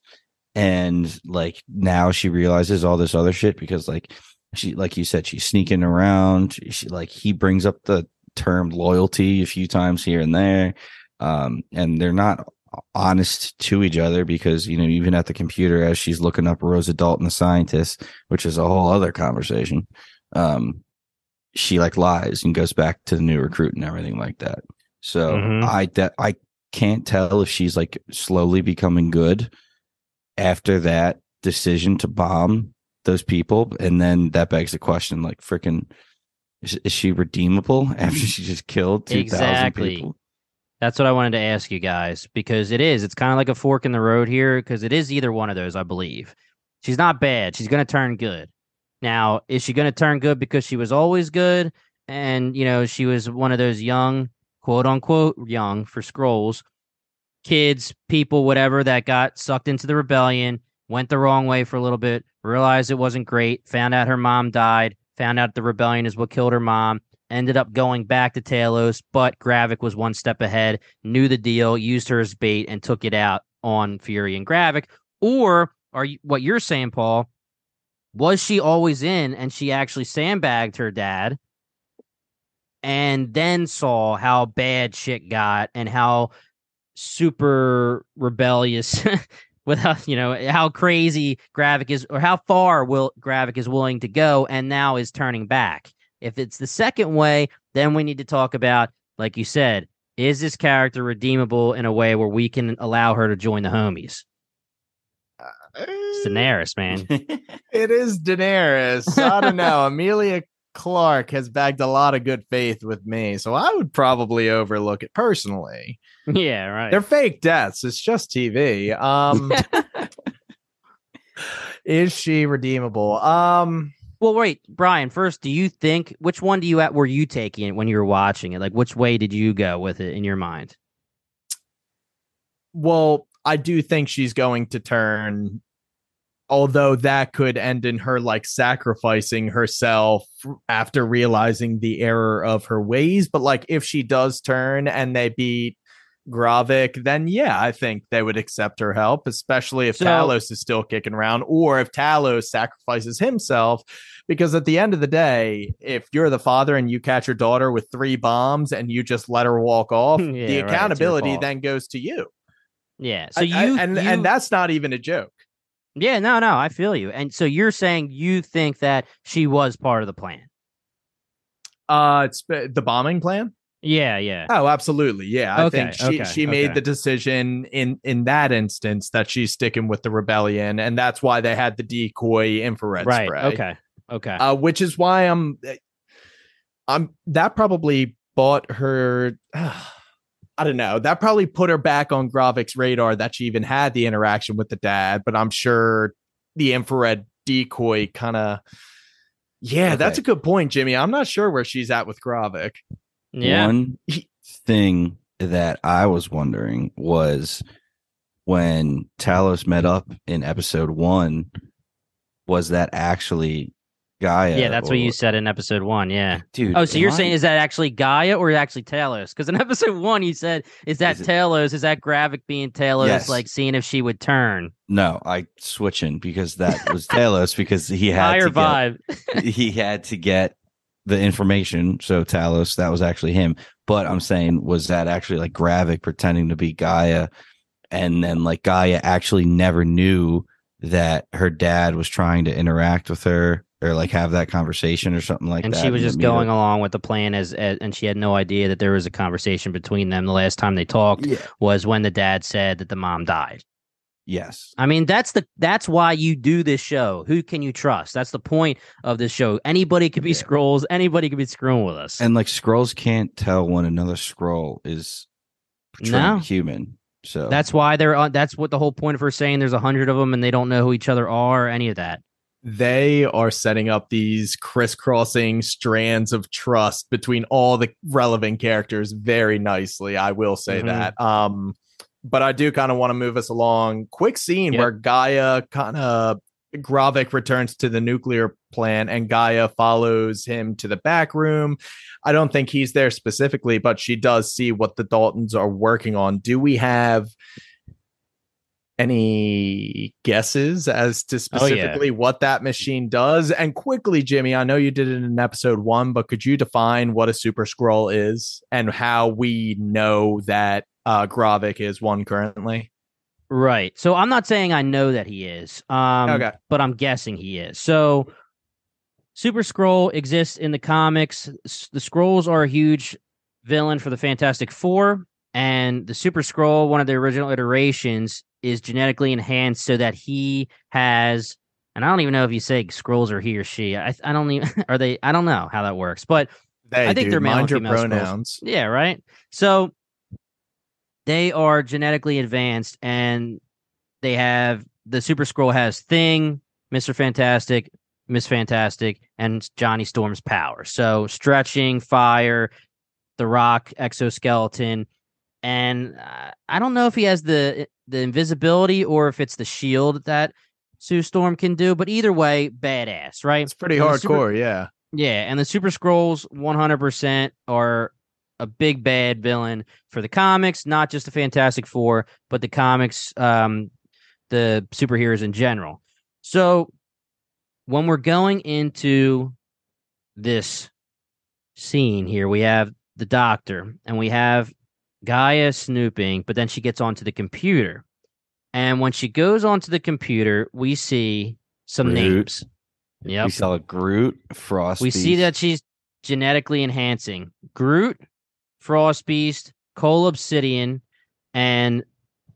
And like now she realizes all this other shit because like she like you said she's sneaking around. She like he brings up the term loyalty a few times here and there. Um and they're not honest to each other because you know even at the computer as she's looking up rosa dalton the scientist which is a whole other conversation um she like lies and goes back to the new recruit and everything like that. So mm-hmm. i that i can't tell if she's like slowly becoming good after that decision to bomb those people, and then that begs the question: like, freaking, is, is, she redeemable after she just killed two thousand exactly. people? That's what I wanted to ask you guys because it is. It's kind of like a fork in the road here because it is either one of those. I believe she's not bad. She's going to turn good. Now, is she going to turn good because she was always good and you know she was one of those young, quote unquote, young for Skrulls kids, people, whatever that got sucked into the rebellion went the wrong way for a little bit, realized it wasn't great, found out her mom died, found out the rebellion is what killed her mom, ended up going back to Talos, but Gravik was one step ahead, knew the deal, used her as bait, and took it out on Fury and Gravik. Or are you what you're saying, Paul? Was she always in and she actually sandbagged her dad and then saw how bad shit got and how super rebellious with how you know how crazy Gravik is or how far will Gravik is willing to go and now is turning back if it's the second way then we need to talk about like you said is this character redeemable in a way where we can allow her to join the homies uh, it's Daenerys, man. it is Daenerys. I don't know. Emilia Clarke has bagged a lot of good faith with me, so I would probably overlook it personally. Yeah, right. They're fake deaths. It's just TV. Um is she redeemable? Um well, wait, Brian. First, do you think which one do you at were you taking it when you were watching it? Like, which way did you go with it in your mind? Well, I do think she's going to turn although that could end in her like sacrificing herself after realizing the error of her ways but like if she does turn and they beat Gravik, then yeah, I think they would accept her help, especially if so, Talos is still kicking around, or if Talos sacrifices himself. Because at the end of the day, if you're the father and you catch your daughter with three bombs and you just let her walk off, yeah, the accountability right, then goes to you. Yeah. So you, I, and you, and that's not even a joke. Yeah, no, no, I feel you. And so you're saying you think that she was part of the plan? Uh, it's the bombing plan. Yeah, yeah. Oh, absolutely. Yeah. I Okay, think she okay, she made okay. the decision in in that instance that she's sticking with the rebellion and that's why they had the decoy infrared right. spray. Okay. Okay. Uh, which is why I'm I'm that probably bought her I don't know. That probably put her back on Gravik's radar that she even had the interaction with the dad, but I'm sure the infrared decoy kind of Yeah, that's a good point, Jimmy. I'm not sure where she's at with Gravik. yeah. One thing that I was wondering was when Talos met up in episode one, was that actually Gaia? yeah, that's what you said in episode one. Yeah. dude. Oh, so you're am saying is that actually Gaia or actually Talos? Because in episode one, you said is that Is it- Talos? Is that Gravik being Talos, Yes. like seeing if she would turn? no? I switching because that was Talos because he had Higher to get, vibe. he had to get the information. So Talos, that was actually him. But I'm saying, was that actually like Gravik pretending to be Gaia, and then like Gaia actually never knew that her dad was trying to interact with her or like have that conversation or something like and that. And she was just going meetup? along with the plan as, as, and she had no idea that there was a conversation between them. The last time they talked Yeah. was when the dad said that the mom died. Yes. I mean, that's the that's why you do this show. Who can you trust? That's the point of this show. Anybody could be Yeah. Skrulls. Anybody could be scrolling with us. And like Skrulls can't tell when another Skrull is No. human. So that's why they're on. That's what the whole point of her saying there's a hundred of them and they don't know who each other are or any of that. They are setting up these crisscrossing strands of trust between all the relevant characters very nicely. I will say Mhm. that. Um, but I do kind of want to move us along. Quick scene Yep. where Gaia kind of Gravik returns to the nuclear plant and Gaia follows him to the back room. I don't think he's there specifically, but she does see what the Daltons are working on. Do we have any guesses as to Oh, yeah. specifically what that machine does? And quickly, Jimmy, I know you did it in episode one, but could you define what a super Skrull is and how we know that uh Gravik is one currently? Right. So I'm not saying I know that he is. Um, Okay. but I'm guessing he is. So Super Skrull exists in the comics. The Skrulls are a huge villain for the Fantastic Four, and the Super Skrull, one of the original iterations, is genetically enhanced so that he has. And I don't even know if you say Skrulls or he or she. I I don't even are they. I don't know how that works, but They I think they're male mind and female Skrulls. pronouns. yeah, right. So they are genetically advanced and they have the Super Skrull has Thing, Mr. Fantastic, Miss Fantastic, and Johnny Storm's power. So stretching, fire, the rock, exoskeleton, and uh, I don't know if he has the the invisibility or if it's the shield that Sue Storm can do, but either way, badass, right? It's pretty And the Super- hardcore, yeah. yeah, and the Super Skrulls 100% are a big bad villain for the comics, not just the Fantastic Four, but the comics, um, the superheroes in general. So when we're going into this scene here, we have the Doctor and we have Gaia snooping, but then she gets onto the computer. And when she goes onto the computer, we see some Groot. names. Yep. we saw Groot, Frost. We see that she's genetically enhancing Groot, Frost Beast, Cull Obsidian, and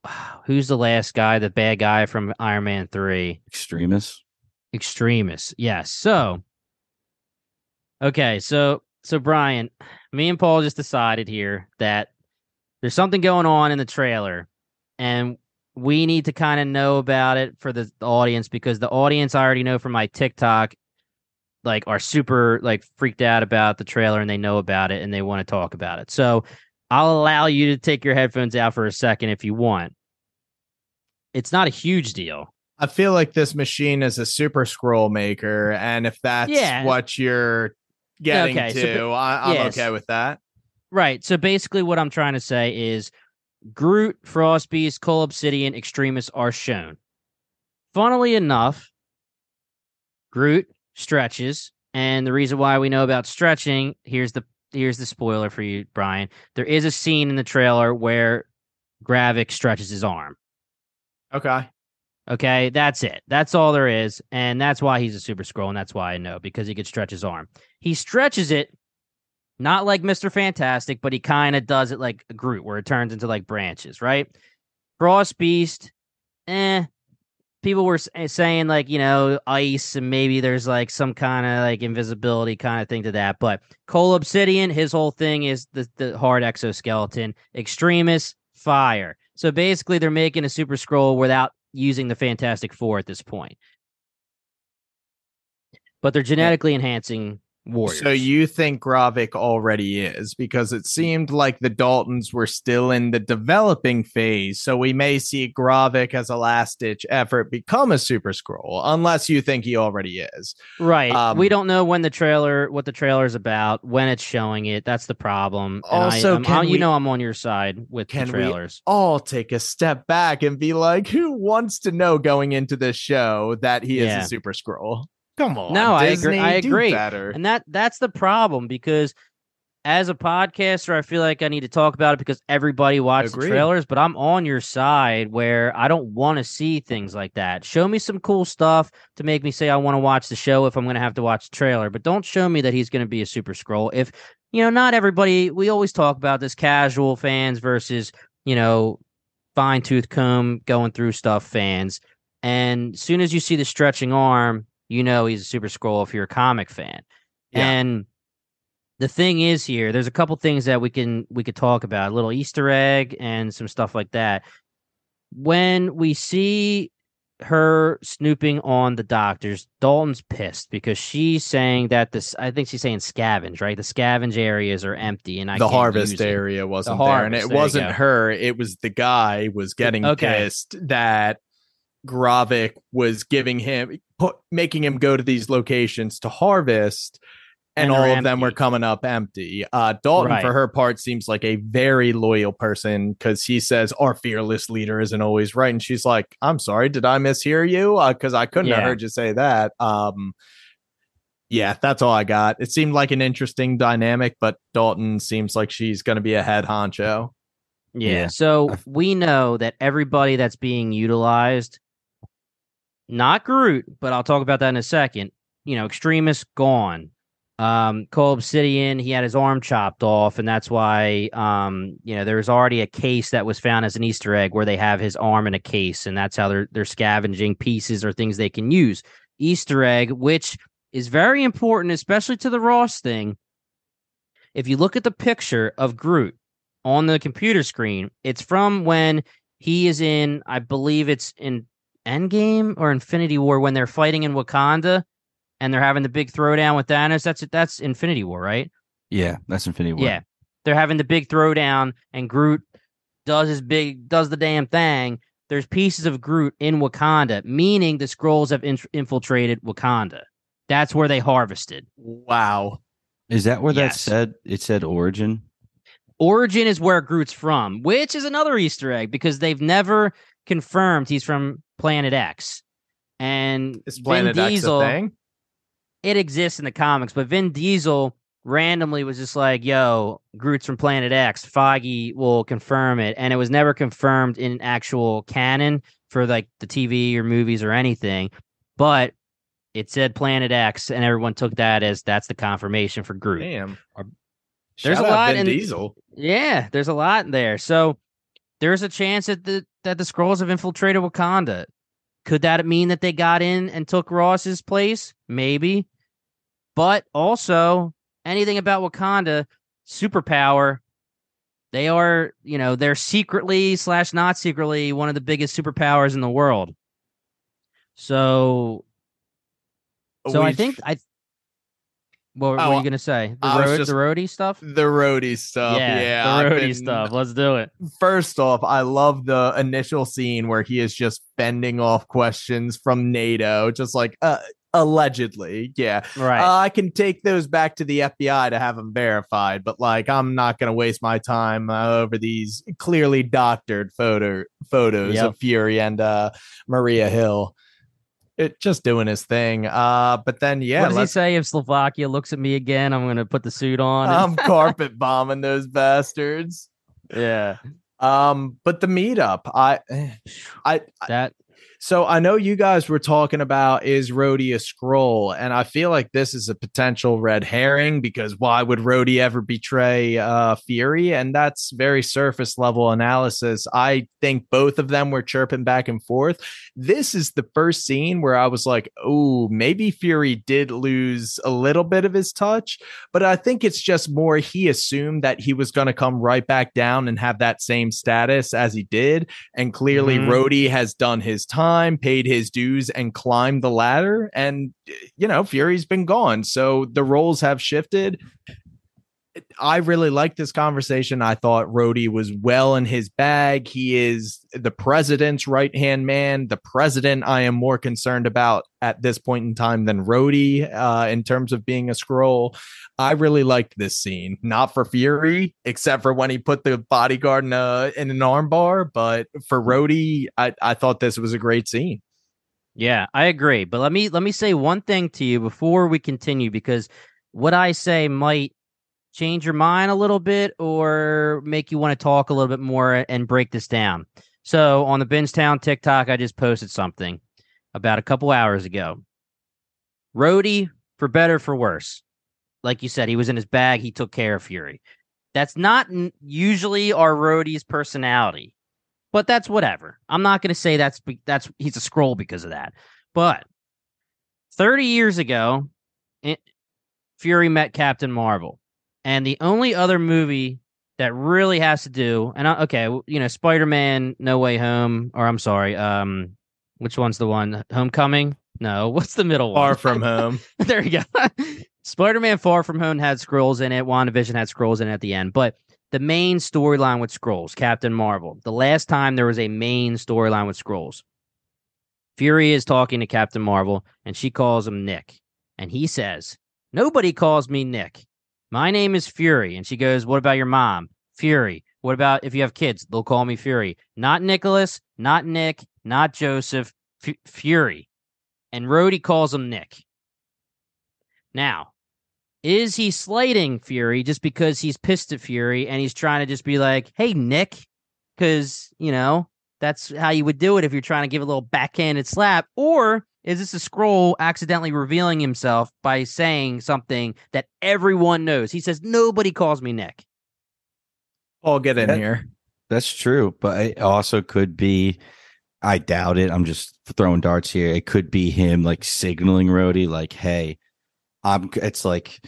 who's the last guy, the bad guy from Iron Man 3? Extremis. Extremis. Yes. So, okay. So, so Brian, me and Paul just decided here that there's something going on in the trailer and we need to kind of know about it for the audience because the audience I already know from my TikTok like are super like freaked out about the trailer and they know about it and they want to talk about it. So I'll allow you to take your headphones out for a second if you want. It's not a huge deal. I feel like this machine is a super Skrull maker, and if that's Yeah. what you're getting Okay, to, so I, I'm yes. okay with that. Right. So basically, what I'm trying to say is Groot, Frost Beast, Cull Obsidian, Extremis are shown. Funnily enough, Groot stretches, and the reason why we know about stretching here's the here's the spoiler for you, Brian. There is a scene in the trailer where Gravik stretches his arm. Okay. Okay, that's it. That's all there is, and that's why he's a super Skrull, and that's why I know because he could stretch his arm. He stretches it Not like Mr. Fantastic, but he kind of does it like a Groot, where it turns into like branches, right? Frost Beast, eh. People were eh, saying like you know ice and maybe there's like some kind of like invisibility kind of thing to that, but Cull Obsidian, his whole thing is the the hard exoskeleton. Extremis, fire. So basically, they're making a Super Skrull without using the Fantastic Four at this point, but they're genetically enhancing Warriors. So you think Gravik already is because it seemed like the Daltons were still in the developing phase. So we may see Gravik as a last ditch effort become a Super Skrull, unless you think he already is. Right. Um, we don't know when the trailer, what the trailer is about, when it's showing it. That's the problem. And also, I, you we, know, I'm on your side with the trailers. all take a step back and be like, who wants to know going into this show that he yeah. is a Super Skrull? Come on. No, Disney, I agree. I agree. And that that's the problem because as a podcaster, I feel like I need to talk about it because everybody watches the trailers, but I'm on your side where I don't want to see things like that. Show me some cool stuff to make me say I want to watch the show if I'm going to have to watch the trailer, but don't show me that he's going to be a super Skrull. If, you know, not everybody, we always talk about this casual fans versus, you know, fine tooth comb going through stuff fans. And as soon as you see the stretching arm, you know he's a super Skrull if you're a comic fan. Yeah. And the thing is here, there's a couple things that we can we could talk about, a little Easter egg and some stuff like that. When we see her snooping on the doctors, Dalton's pissed because she's saying that this I think she's saying scavenge, right? The scavenge areas are empty and I the harvest area wasn't the there. and it wasn't her, it was the guy was getting okay. pissed that Gravik was giving him put, making him go to these locations to harvest and, and all of empty. them were coming up empty. Uh, Dalton, right. for her part, seems like a very loyal person because he says our fearless leader isn't always right, and she's like, "I'm sorry, did I mishear you? Because uh, I couldn't yeah. have heard you say that." Um, yeah, that's all I got. It seemed like an interesting dynamic, but Dalton seems like she's going to be a head honcho. Yeah. yeah. So we know that everybody that's being utilized not Groot, but I'll talk about that in a second. You know, Extremis gone. Um, Cull Obsidian, he had his arm chopped off, and that's why um, you know, there's already a case that was found as an Easter egg where they have his arm in a case, and that's how they're they're scavenging pieces or things they can use. Easter egg, which is very important, especially to the Ross thing. If you look at the picture of Groot on the computer screen, it's from when he is in, I believe it's in Endgame or Infinity War when they're fighting in Wakanda and they're having the big throwdown with Thanos. That's that's Infinity War, right? Yeah, that's Infinity War. Yeah, they're having the big throwdown, and Groot does his big does the damn thing. There's pieces of Groot in Wakanda, meaning the Skrulls have in- infiltrated Wakanda. That's where they harvested. Wow. Is that where yes. that said? It said origin. Origin is where Groot's from, which is another Easter egg because they've never confirmed he's from Planet X. And is Planet Vin Diesel, X a thing? It exists in the comics, but Vin Diesel randomly was just like, "Yo, Groot's from Planet X." Foggy will confirm it, and it was never confirmed in actual canon for like the TV or movies or anything. But it said Planet X, and everyone took that as that's the confirmation for Groot. Damn. There's Shout a lot in Diesel. Yeah, there's a lot there. So there's a chance that the that the Skrulls have infiltrated Wakanda. Could that mean that they got in and took Ross's place? Maybe. But also, anything about Wakanda, superpower, they are, you know, they're secretly slash not secretly one of the biggest superpowers in the world. So, so I think I what, what oh, are you gonna say? The road, just, the Rhodey stuff. The Rhodey stuff. Yeah, yeah the Rhodey been, stuff. Let's do it. First off, I love the initial scene where he is just fending off questions from NATO, just like uh, allegedly. Yeah, right. Uh, I can take those back to the FBI to have them verified, but like, I'm not gonna waste my time uh, over these clearly doctored photo photos yep. of Fury and uh, Maria Hill it just doing his thing. Uh, but then yeah, what does he say if Slovakia looks at me again? I'm gonna put the suit on. I'm carpet bombing those bastards. Yeah. Um, but the meetup, I, I that So I know you guys were talking about is Rhodey a Skrull, and I feel like this is a potential red herring because why would Rhodey ever betray uh, Fury? And that's very surface level analysis. I think both of them were chirping back and forth. This is the first scene where I was like, oh, maybe Fury did lose a little bit of his touch, but I think it's just more he assumed that he was going to come right back down and have that same status as he did, and clearly mm-hmm. Rhodey has done his time time, paid his dues, and climbed the ladder. And, you know, Fury's been gone. So the roles have shifted. I really liked this conversation. I thought Rhodey was well in his bag. He is the president's right hand man. The president, I am more concerned about at this point in time than Rhodey uh, in terms of being a Skrull. I really liked this scene, not for Fury, except for when he put the bodyguard in, a, in an armbar. But for Rhodey, I, I thought this was a great scene. Yeah, I agree. But let me let me say one thing to you before we continue because what I say might change your mind a little bit or make you want to talk a little bit more and break this down. So on the Bingetown TikTok, I just posted something about a couple hours ago. Rhodey, for better for worse. Like you said, he was in his bag. He took care of Fury. That's not usually our Rhodey's personality, but that's whatever. I'm not going to say that's that's he's a Skrull because of that. But 30 years ago, it, Fury met Captain Marvel. And the only other movie that really has to do, and I, okay, you know, Spider Man, No Way Home, or I'm sorry, um, which one's the one? Homecoming? No, what's the middle Far one? Far From Home. there you go. Spider Man Far From Home had Skrulls in it. WandaVision had Skrulls in it at the end. But the main storyline with Skrulls, Captain Marvel, the last time there was a main storyline with Skrulls, Fury is talking to Captain Marvel and she calls him Nick. And he says, Nobody calls me Nick. My name is Fury. And she goes, What about your mom? Fury. What about if you have kids? They'll call me Fury. Not Nicholas, not Nick, not Joseph, F- Fury. And Rhodey calls him Nick. Now, is he slighting Fury just because he's pissed at Fury and he's trying to just be like, hey, Nick? Because, you know, that's how you would do it if you're trying to give a little backhanded slap. Or is this a Skrull accidentally revealing himself by saying something that everyone knows? He says, Nobody calls me Nick. I'll get in that, here. That's true. But it also could be, I doubt it. I'm just throwing darts here. It could be him like signaling Rhodey, like, hey, I'm, it's like,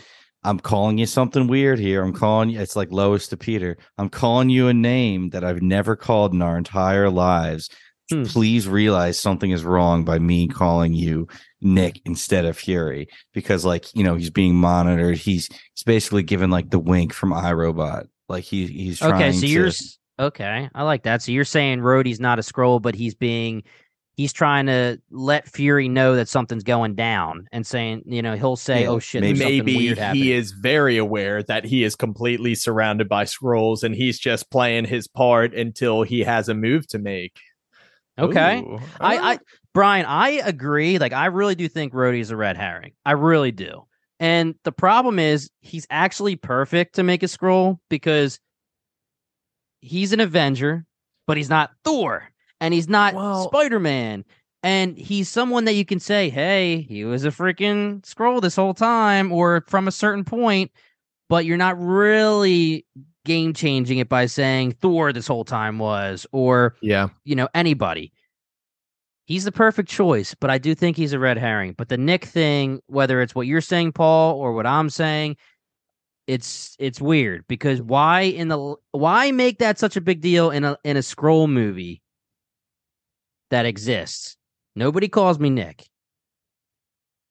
I'm calling you something weird here. I'm calling you, it's like Lois to Peter. I'm calling you a name that I've never called in our entire lives hmm. please realize something is wrong by me calling you Nick instead of Fury because like you know he's being monitored. He's he's basically given like the wink from iRobot. Like he he's trying okay. So to... you're okay. I like that. So you're saying Rhodey's not a Skrull, but he's being he's trying to let Fury know that something's going down and saying, you know, he'll say, yeah, "Oh shit, maybe he is very aware that he is completely surrounded by Skrulls and he's just playing his part until he has a move to make." Okay. Ooh, I, I, ah. Brian, I agree. Like, I really do think Rhodey's a red herring. I really do. And the problem is, he's actually perfect to make a Skrull because he's an Avenger, but he's not Thor and he's not well, Spider Man. And he's someone that you can say, hey, he was a freaking Skrull this whole time, or from a certain point, but you're not really game changing it by saying Thor this whole time was, or yeah, you know, anybody. He's the perfect choice, but I do think he's a red herring. But the Nick thing, whether it's what you're saying, Paul, or what I'm saying, it's it's weird because why in the why make that such a big deal in a in a Skrull movie that exists? Nobody calls me Nick.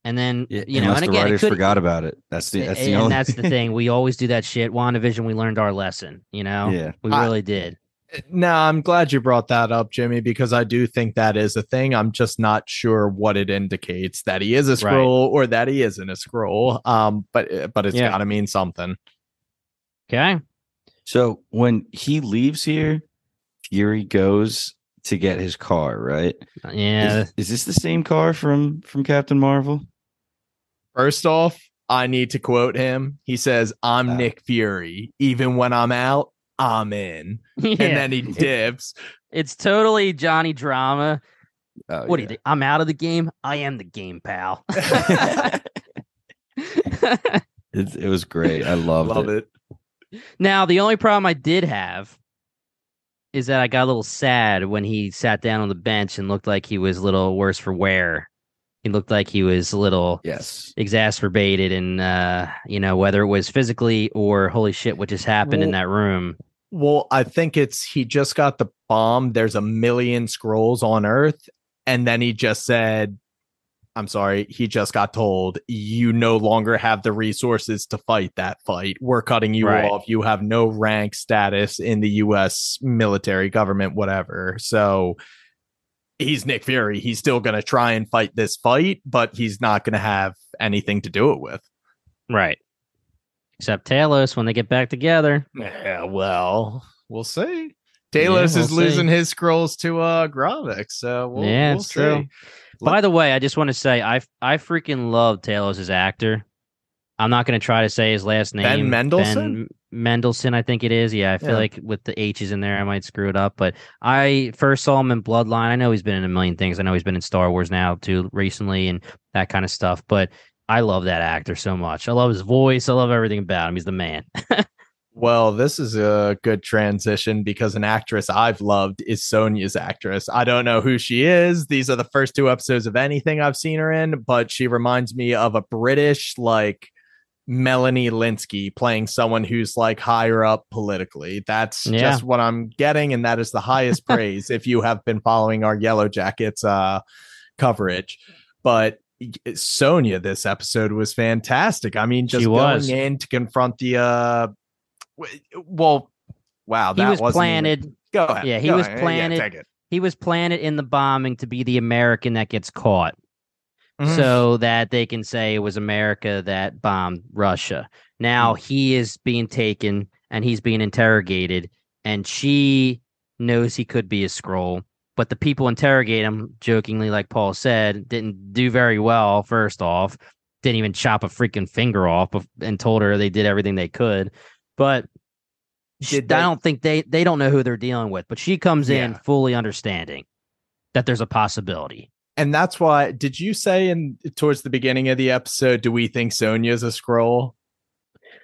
And then yeah, you know, and the again, writers could, forgot about it. That's the that's the and only that's the thing. We always do that shit. WandaVision, we learned our lesson. You know, yeah, we I, really did. No, I'm glad you brought that up, Jimmy, because I do think that is a thing. I'm just not sure what it indicates that he is a Skrull right. or that he isn't a Skrull. Um, but but it's yeah. got to mean something. Okay. So when he leaves here, Fury goes to get his car, right? Yeah. Is, is, this the same car from from Captain Marvel? First off, I need to quote him. He says, "I'm uh, Nick Fury. Even when I'm out, I'm in." Yeah. And then he dips. It's totally Johnny drama. Oh, what yeah. do you think? I'm out of the game. I am the game, pal. it, it, was great. I loved Love it. it. Now, the only problem I did have is that I got a little sad when he sat down on the bench and looked like he was a little worse for wear. He looked like he was a little yes exacerbated, and uh, you know whether it was physically or holy shit, what just happened well, in that room. Well, I think it's he just got the bomb. There's a million Skrulls on Earth, and then he just said, I'm sorry, he just got told you no longer have the resources to fight that fight. We're cutting you right. off. You have no rank status in the US military government, whatever. So he's Nick Fury. He's still going to try and fight this fight, but he's not going to have anything to do it with. Right. Except Talos when they get back together. Yeah, well, we'll see. Talos yeah, we'll is losing his Skrulls to uh Gravik, so we'll, yeah, we'll see. By the way, I just want to say I I freaking love Talos as actor. I'm not going to try to say his last name. Ben Mendelsohn. Ben Mendelsohn, I think it is. Yeah, I feel yeah. like with the H's in there, I might screw it up. But I first saw him in Bloodline. I know he's been in a million things. I know he's been in Star Wars now too recently and that kind of stuff. But I love that actor so much. I love his voice. I love everything about him. He's the man. Well, this is a good transition because an actress I've loved is Sonya's actress. I don't know who she is. These are the first two episodes of anything I've seen her in, but she reminds me of a British, like Melanie Lynskey playing someone who's like higher up politically. That's yeah. just what I'm getting, and that is the highest praise if you have been following our Yellow Jackets uh, coverage. But Sonya, this episode was fantastic. I mean, just going in to confront the uh, well, wow, that he was planted. Even... Go ahead. Yeah, he Go was ahead. planted. Yeah, he was planted in the bombing to be the American that gets caught, mm-hmm. so that they can say it was America that bombed Russia. Now mm-hmm. he is being taken and he's being interrogated, and she knows he could be a Skrull. But the people interrogate him, jokingly, like Paul said, didn't do very well. First off, didn't even chop a freaking finger off, and told her they did everything they could. But she, I don't think they they don't know who they're dealing with. But she comes yeah. in fully understanding that there's a possibility. And that's why did you say in towards the beginning of the episode, do we think Sonya's a Skrull?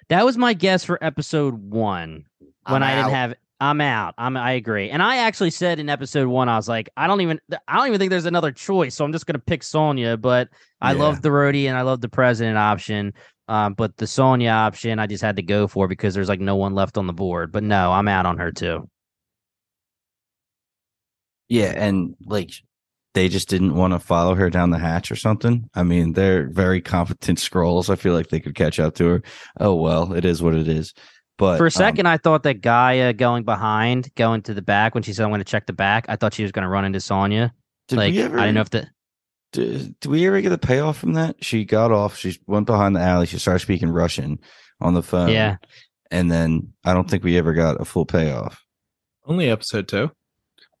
That was my guess for episode one when I'm I did not have I'm out. I'm I agree. And I actually said in episode one, I was like, I don't even I don't even think there's another choice. So I'm just gonna pick Sonya. But I yeah. love the Rhodey and I love the president option. Um, but the Sonya option, I just had to go for because there's like no one left on the board. But no, I'm out on her too. Yeah, and like they just didn't want to follow her down the hatch or something. I mean, they're very competent Skrulls. I feel like they could catch up to her. Oh well, it is what it is. But for a um, second, um, I thought that Gaia going behind, going to the back when she said, "I'm going to check the back," I thought she was going to run into Sonya. like, ever, I didn't know if the did, did we ever get a payoff from that? She got off. She went behind the alley. She started speaking Russian on the phone. Yeah. And then I don't think we ever got a full payoff. Only episode two.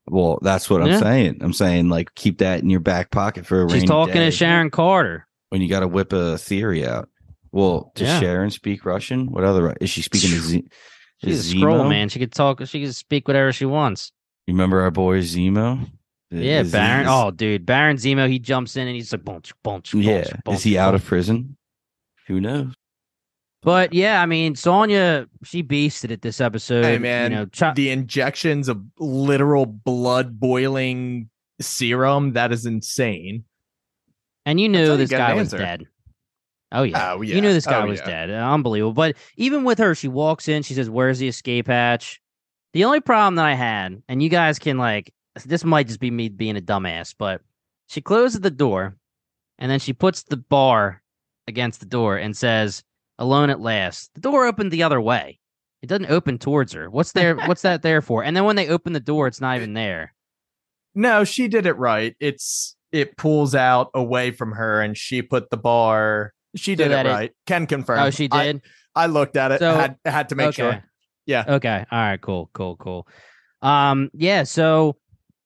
Well, that's what yeah. I'm saying. I'm saying like keep that in your back pocket for a She's talking day. to Sharon Carter. When you got to whip a theory out. Well, does yeah. Sharon speak Russian? What other is she speaking to Z? She's a Skrull, man. She could talk. She could speak whatever she wants. You remember our boy Zemo? Yeah, is Baron. He, oh, dude, Baron Zemo. He jumps in and he's like, bunch, bunch. Yeah, bunch, is he bunch. out of prison? Who knows? But yeah, I mean, Sonya, she beasted it this episode. Hey man, you know, ch- the injections of literal blood boiling serum that is insane. And you knew this guy was dead. Oh yeah. oh yeah. you knew this guy oh, was yeah. dead. Unbelievable. But even with her, she walks in. She says, "Where's the escape hatch?" The only problem that I had, and you guys can like this might just be me being a dumbass, but she closes the door and then she puts the bar against the door and says, Alone at last. The door opened the other way. It doesn't open towards her. What's there? what's that there for? And then when they open the door, it's not even there. No, she did it right. It's it pulls out away from her, and she put the bar. She did so it right. It, Can confirm. Oh, she did. I, I looked at it. So, had had to make okay. sure. Yeah. Okay. All right. Cool. Cool. Cool. Um. Yeah. So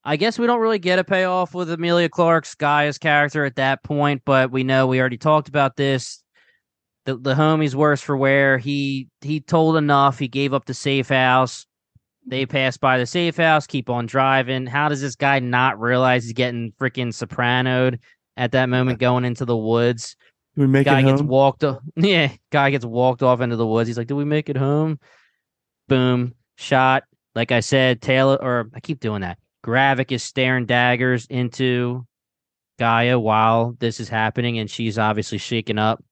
I guess we don't really get a payoff with Emilia Clarke's Gaia's character at that point, but we know we already talked about this. The the homie's worse for wear. He he told enough. He gave up the safe house. They mm-hmm. pass by the safe house, keep on driving. How does this guy not realize he's getting freaking sopranoed at that moment going into the woods? we make guy it gets home? walked yeah guy gets walked off into the woods he's like did we make it home boom shot like i said taylor or i keep doing that gravik is staring daggers into gaia while this is happening and she's obviously shaken up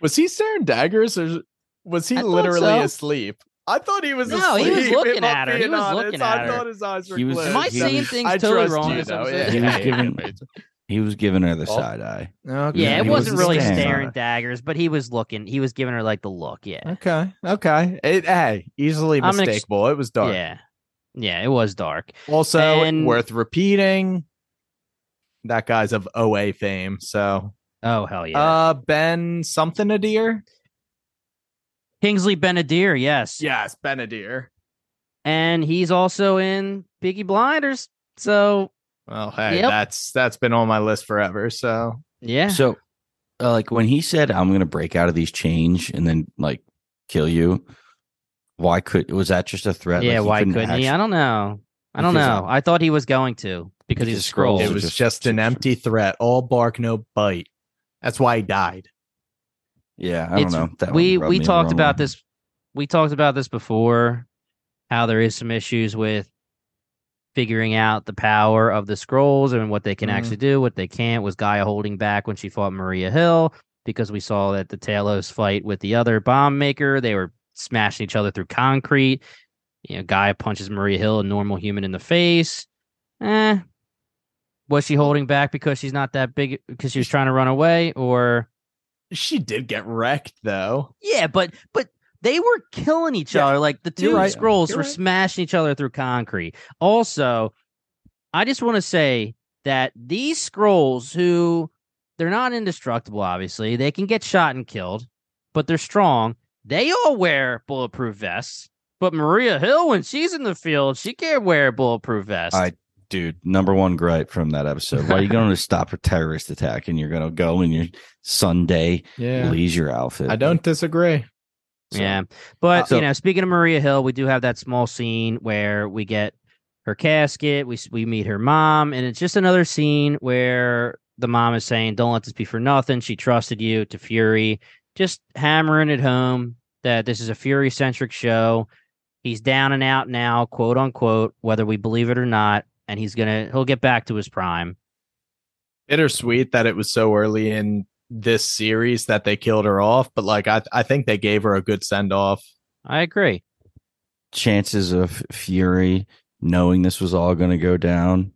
Was he staring daggers or was he I literally so. asleep? I thought he was No, he was looking at her. He was honest. looking I at her. thought his eyes were He was- closed. am i he seeing was- things I totally wrong you, though. episode? He was Yeah. giving- He was giving her the Oh. side eye. Okay. yeah it he wasn't wasn't really staring. staring daggers but he was looking he was giving her like the look yeah Okay. Okay. It, hey, easily I'm ex- it was dark. yeah yeah it was dark Also, And- worth repeating. That guy's of OA fame. So, oh hell yeah uh, Ben something a deer. Kingsley Ben-Adir yes Yes, Ben-Adir. and he's also in Peaky Blinders. So Well, hey, Yep. that's that's been on my list forever. So, yeah, So, uh, like when he said, "I'm going to break out of these chains and then like kill you," why could was that just a threat? yeah. Like, why couldn't couldn't he? I don't know. I don't Because, know. I thought he was going to because he's a Skrull. It was just- just an empty threat. All bark, no bite. That's why he died. Yeah, I don't know. That we we talked about way. this. We talked about this before. How there is some issues with figuring out the power of the Skrulls and what they can Mhm. actually do, what they can't. Was Gaia holding back when she fought Maria Hill because we saw that the Talos fight with the other bomb maker, they were smashing each other through concrete. You know, Gaia punches Maria Hill, a normal human, in the face. Eh. Was she holding back because she's not that big because she was trying to run away, or She did get wrecked though. yeah, but but they were killing each Yeah, other. Like the two right. Skrulls You're were right. smashing each other through concrete. Also, I just want to say that these Skrulls, who they're not indestructible, obviously, they can get shot and killed, but they're strong. They all wear bulletproof vests. But Maria Hill, when she's in the field, she can't wear a bulletproof vest. I dude, number one gripe from that episode. Why are you going to stop a terrorist attack and you're going to go in your Sunday Yeah, leisure outfit? I don't disagree. So- Yeah. But Uh, so- you know, speaking of Maria Hill, we do have that small scene where we get her casket, we we meet her mom, and it's just another scene where the mom is saying, "Don't let this be for nothing. She trusted you." To Fury, just hammering it home that this is a Fury centric show. He's down and out now, quote unquote, whether we believe it or not, and he's gonna he'll get back to his prime. Bittersweet that it was so early in this series that they killed her off, but like I I think they gave her a good send off. I agree. chances of Fury knowing this was all going to go down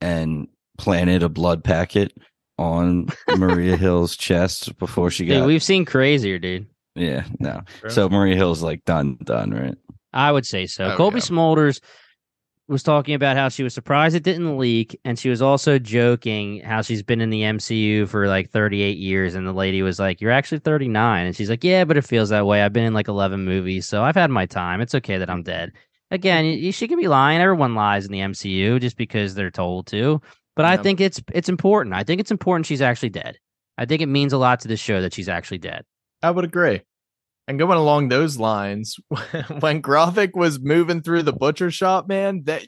and planted a blood packet on Maria Hill's chest before she Dude, got. we've seen crazier, dude. yeah, no. So Maria Hill's like done, done, right? I would say so. Oh, Cobie yeah. Smulders was talking about how she was surprised it didn't leak, and she was also joking how she's been in the MCU for like 38 years, and the lady was like, "You're actually 39," and she's like, "Yeah, but it feels that way. I've been in like 11 movies, so I've had my time. It's okay that I'm dead." Again, she could be lying. Everyone lies in the MCU just because they're told to. But I think it's it's important. I think it's important she's actually dead. I think it means a lot to the show that she's actually dead. I would agree. And going along those lines, when Gravik was moving through the butcher shop, man, that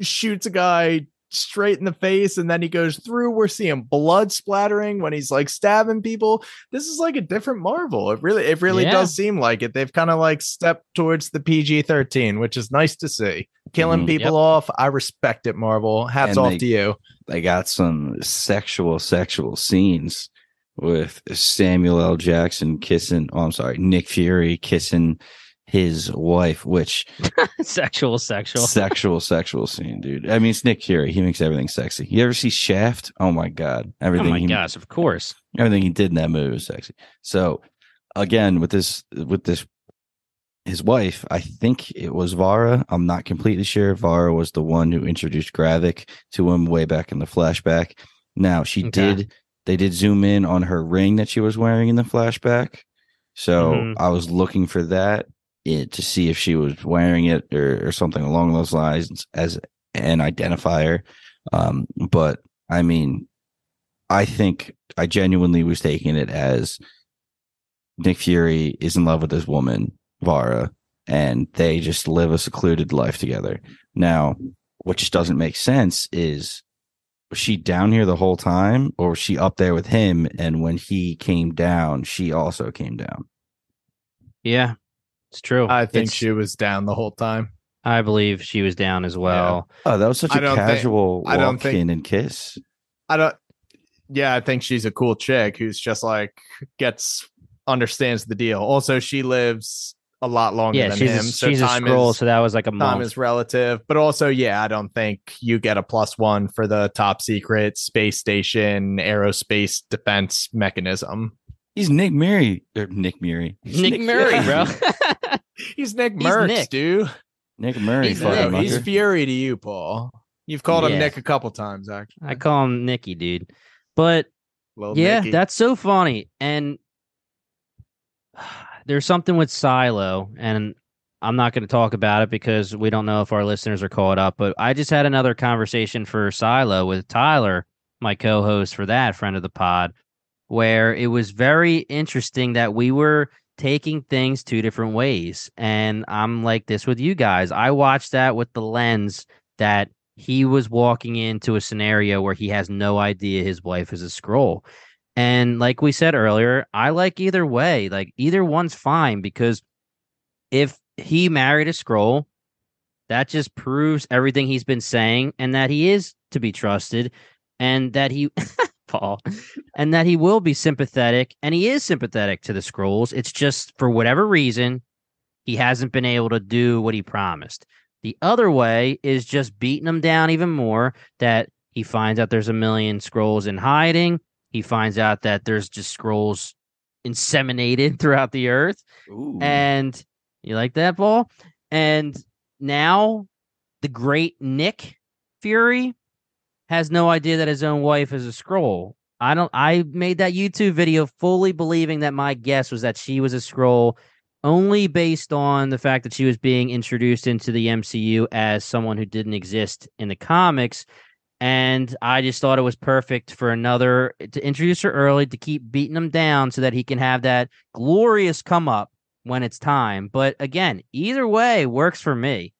shoots a guy straight in the face and then he goes through. We're seeing blood splattering when he's like stabbing people. This is like a different Marvel. It really, it really Yeah. does seem like it. They've kind of like stepped towards the PG 13, which is nice to see. Killing Mhm. people Yep. off. I respect it, Marvel. Hats And off they- to you. They got some sexual, sexual scenes with Samuel L. Jackson kissing. Oh, I'm sorry, Nick Fury kissing his wife, which sexual, sexual. sexual, sexual scene, dude. I mean, it's Nick Fury. He makes everything sexy. You ever see Shaft? Oh my god, Oh everything. my he, gosh! Of course. everything he did in that movie was sexy. So again, with this, with this, his wife, I think it was Varra. I'm not completely sure. Varra was the one who introduced Gravik to him way back in the flashback. Now she Okay. did. They did zoom in on her ring that she was wearing in the flashback. So Mhm. I was looking for that it, to see if she was wearing it or, or something along those lines as an identifier. Um, but I mean, I think I genuinely was taking it as Nick Fury is in love with this woman, Varra, and they just live a secluded life together. Now, what just doesn't make sense is was she down here the whole time or was she up there with him? And when he came down she also came down. Yeah it's true. I think it's, she was down the whole time. I believe she was down as well. Yeah. oh that was such a casual think, I don't think, in and kiss. I don't yeah i think she's a cool chick who's just like gets understands the deal. Also she lives a lot longer yeah, than she's him. A, so she's a Skrull, is, so that was like a month. Time is relative, but also, yeah, I don't think you get a plus one for the top secret space station aerospace defense mechanism. He's Nick Murray. Or er, Nick Murray. Nick, Nick Murray, bro. he's Nick Merckx, Nick. dude. Nick Murray. He's, Nick. he's Fury to you, Paul. You've called yeah. him Nick a couple times, actually. I call him Nicky, dude. But yeah, Nicky. that's so funny. And there's something with Silo, and I'm not going to talk about it because we don't know if our listeners are caught up. But I just had another conversation for Silo with Tyler, my co-host for that friend of the pod, where it was very interesting that we were taking things two different ways. And I'm like this with you guys. I watched that with the lens that he was walking into a scenario where he has no idea his wife is a Skrull. And like we said earlier, I like either way. Like either one's fine because if he married a Skrull, that just proves everything he's been saying and that he is to be trusted and that he Paul and that he will be sympathetic and he is sympathetic to the Skrulls. It's just for whatever reason he hasn't been able to do what he promised. The other way is just beating him down even more that he finds out there's a million Skrulls in hiding he finds out that there's just Skrulls inseminated throughout the earth. Ooh. And you like that, ball? And now the great Nick Fury has no idea that his own wife is a Skrull. I don't I made that YouTube video fully believing that my guess was that she was a Skrull only based on the fact that she was being introduced into the MCU as someone who didn't exist in the comics and I just thought it was perfect for another to introduce her early to keep beating him down so that he can have that glorious come up when it's time. But again, either way works for me.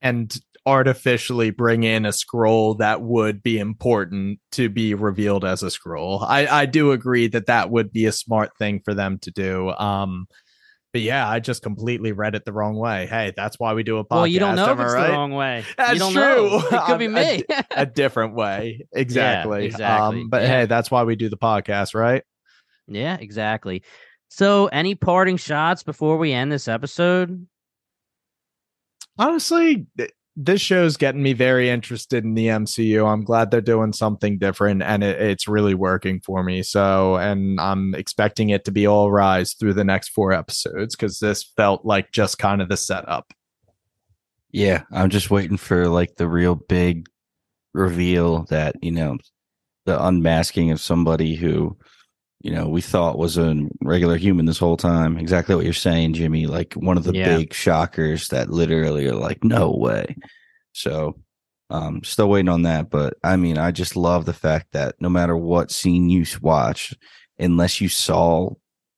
And artificially bring in a Skrull that would be important to be revealed as a Skrull. I, I do agree that that would be a smart thing for them to do. Um, but yeah, I just completely read it the wrong way. Hey, that's why we do a podcast. Well, you don't know if it's right? the wrong way. That's you don't true. Know. It could be me. a, a, different way. Exactly. Yeah, exactly. Um, but yeah. hey, that's why we do the podcast, right? Yeah, exactly. So, any parting shots before we end this episode? Honestly, this show's getting me very interested in the MCU. I'm glad they're doing something different and it, it's really working for me. So, and I'm expecting it to be all rise through the next four episodes because this felt like just kind of the setup. Yeah, I'm just waiting for like the real big reveal that, you know, the unmasking of somebody who, you know, we thought was a regular human this whole time. Exactly what you're saying, Jimmy. Like one of the yeah. big shockers that literally are like, no way. So, um, still waiting on that. But I mean, I just love the fact that no matter what scene you watch, unless you saw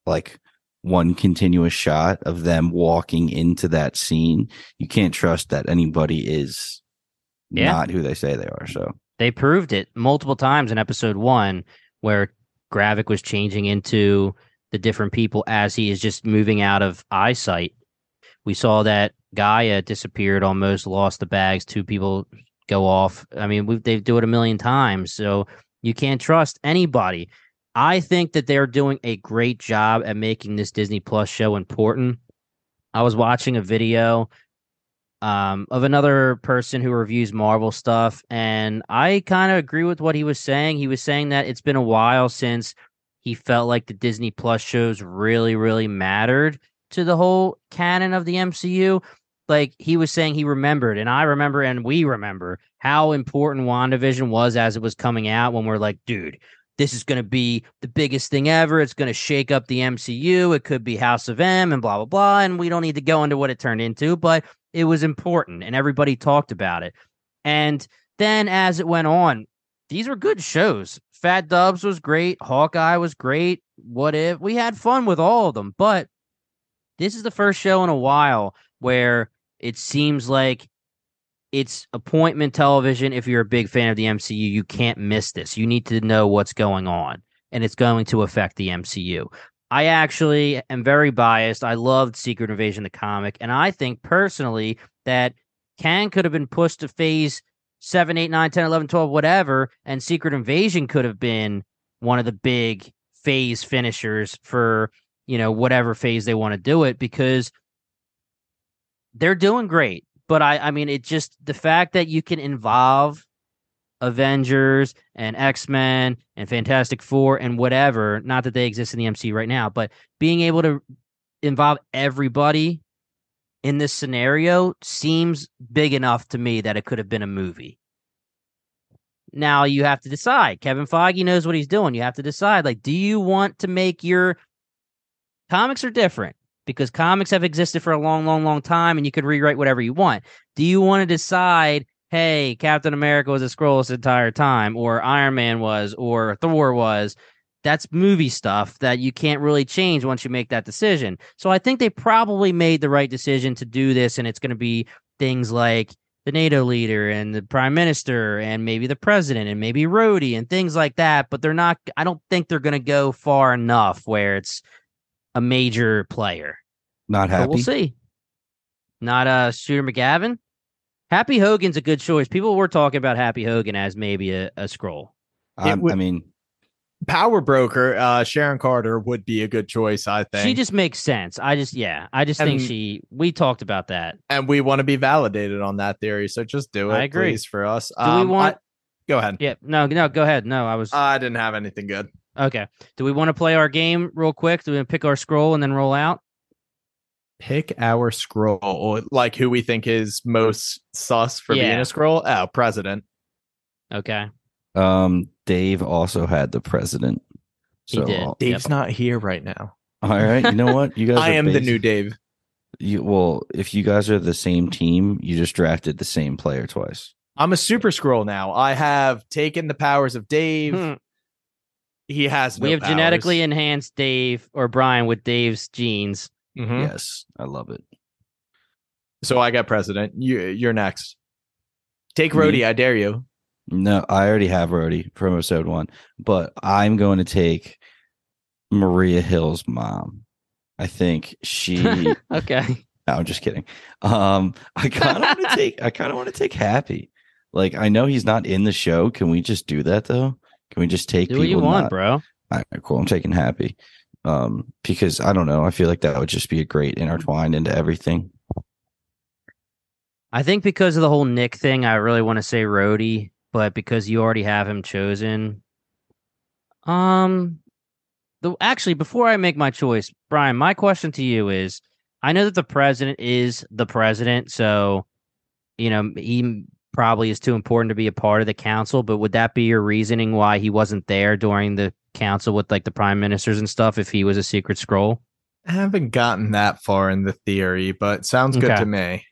like one continuous shot of them walking into that scene, you can't trust that anybody is yeah. not who they say they are. So they proved it multiple times in episode one where Gravik was changing into the different people as he is just moving out of eyesight. We saw that Gaia disappeared, almost lost the bags. Two people go off. I mean, they do it a million times, so you can't trust anybody. I think that they're doing a great job at making this Disney Plus show important. I was watching a video um, of another person who reviews Marvel stuff, and I kind of agree with what he was saying. He was saying that it's been a while since he felt like the Disney Plus shows really, really mattered to the whole canon of the MCU. Like he was saying, he remembered, and I remember, and we remember how important WandaVision was as it was coming out. When we're like, dude, this is going to be the biggest thing ever. It's going to shake up the MCU. It could be House of M and blah, blah, blah. And we don't need to go into what it turned into, but it was important and everybody talked about it. And then as it went on, these were good shows. Fat Dubs was great. Hawkeye was great. What if we had fun with all of them? But this is the first show in a while where it seems like it's appointment television. If you're a big fan of the MCU, you can't miss this. You need to know what's going on, and it's going to affect the MCU. I actually am very biased. I loved Secret Invasion, the comic, and I think personally that Kang could have been pushed to phase 7, 8, 9, 10, 11, 12, whatever, and Secret Invasion could have been one of the big phase finishers for, you know, whatever phase they want to do it because they're doing great. But I I mean it just the fact that you can involve Avengers and X Men and Fantastic Four and whatever. Not that they exist in the MCU right now, but being able to involve everybody in this scenario seems big enough to me that it could have been a movie. Now you have to decide. Kevin Feige knows what he's doing. You have to decide like, do you want to make your comics are different because comics have existed for a long, long, long time and you could rewrite whatever you want. Do you want to decide hey, Captain America was a Skrull this entire time, or Iron Man was, or Thor was. That's movie stuff that you can't really change once you make that decision. So I think they probably made the right decision to do this, and it's going to be things like the NATO leader and the prime minister and maybe the president and maybe Rhodey and things like that. But they're not, I don't think they're going to go far enough where it's a major player. Not happy. But we'll see. Not uh Shooter McGavin. Happy Hogan's a good choice. People were talking about Happy Hogan as maybe a, a Skrull. would, I mean, Power Broker, uh, Sharon Carter would be a good choice. I think she just makes sense. I just, yeah, I just and, think she. We talked about that, and we want to be validated on that theory. So just do it, I agree. please, for us. Do um, we want? I, go ahead. Yeah, no, no, go ahead. No, I was. I didn't have anything good. Okay. Do we want to play our game real quick? Do we pick our Skrull and then roll out? Pick our Skrull, like who we think is most sus for yeah. being a Skrull. Oh, president. Okay. Um, Dave also had the president. So he did. Dave's yep. not here right now. All right. You know what? You guys. I am the new Dave. You well, if you guys are the same team, you just drafted the same player twice. I'm a super Skrull now. I have taken the powers of Dave. Hmm. He has. No we have powers. genetically enhanced Dave or Brian with Dave's genes. Mm-hmm. Yes, I love it. So I got president. You you're next. Take Rhodey, I dare you. No, I already have Rhodey from episode one, but I'm going to take Maria Hill's mom. I think she. okay. No, I'm just kidding. Um, I kind of want to take. I kind of want to take Happy. Like I know he's not in the show. Can we just do that though? Can we just take? Do what you want, not... bro. All right, cool. I'm taking Happy um, because I don't know. I feel like that would just be a great intertwine into everything. I think because of the whole Nick thing, I really want to say Rhodey, but because you already have him chosen, um, the actually before I make my choice, Brian, my question to you is: I know that the president is the president, so you know he probably is too important to be a part of the council. But would that be your reasoning why he wasn't there during the council with like the prime ministers and stuff if he was a secret Skrull? I haven't gotten that far in the theory, but sounds good okay. to me.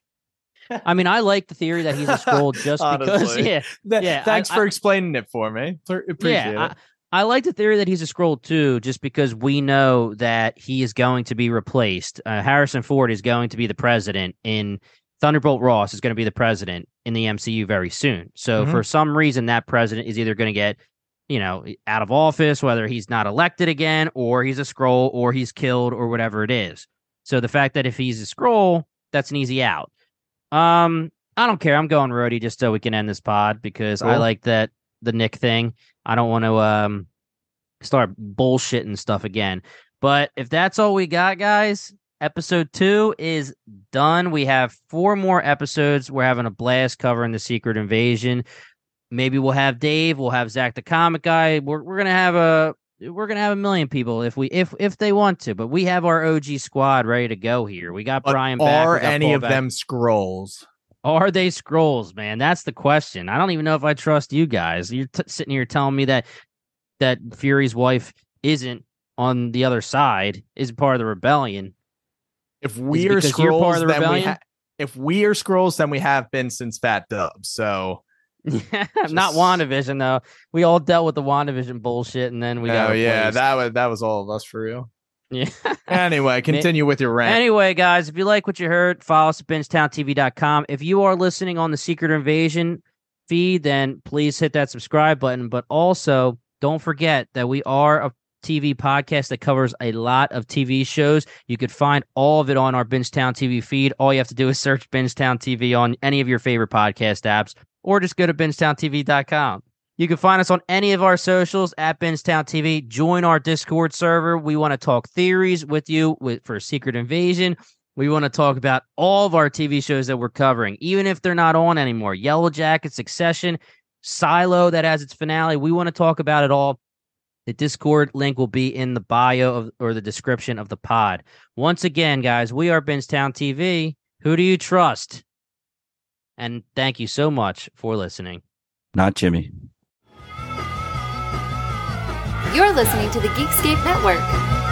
I mean, I like the theory that he's a Skrull just because. Yeah, Th- yeah. Thanks I, for I, explaining it for me. Appreciate yeah, it. I, I, like the theory that he's a Skrull too, just because we know that he is going to be replaced. Uh, Harrison Ford is going to be the president in Thunderbolt Ross is going to be the president in the MCU very soon. So mm-hmm. for some reason, that president is either going to get you know, out of office, whether he's not elected again or he's a Skrull or he's killed or whatever it is. So the fact that if he's a Skrull, that's an easy out. Um, I don't care. I'm going Rhodey just so we can end this pod because cool. I like that the Nick thing. I don't want to um start bullshitting stuff again. But if that's all we got, guys, episode two is done. We have four more episodes. We're having a blast covering the Secret Invasion. Maybe we'll have Dave. We'll have Zach the comic guy. We're we're gonna have a we're gonna have a million people if we if if they want to. But we have our OG squad ready to go here. We got but Brian. Are back. any of back. them Skrulls? Are they Skrulls, man? That's the question. I don't even know if I trust you guys. You're t- sitting here telling me that that Fury's wife isn't on the other side, isn't part of the rebellion. If we are Skrulls, the then we ha- if we are Skrulls, then we have been since Fat Dub. So yeah, Just... not WandaVision though. We all dealt with the WandaVision bullshit, and then we got. Oh yeah, that was that was all of us for real. Yeah. anyway, continue with your rant. Anyway, guys, if you like what you heard, follow us at BingetownTV.com. If you are listening on the Secret Invasion feed, then please hit that subscribe button. But also, don't forget that we are a TV podcast that covers a lot of TV shows. You could find all of it on our Bingetown TV feed. All you have to do is search Bingetown TV on any of your favorite podcast apps, or just go to bingetowntv.com. You can find us on any of our socials at Bingetown TV. Join our Discord server. We want to talk theories with you with, for Secret Invasion. We want to talk about all of our TV shows that we're covering, even if they're not on anymore. Yellow Jacket, Succession, Silo that has its finale. We want to talk about it all. The Discord link will be in the bio of, or the description of the pod. Once again, guys, we are Bingetown TV. Who do you trust? And thank you so much for listening. Not Jimmy. You're listening to the Geekscape Network.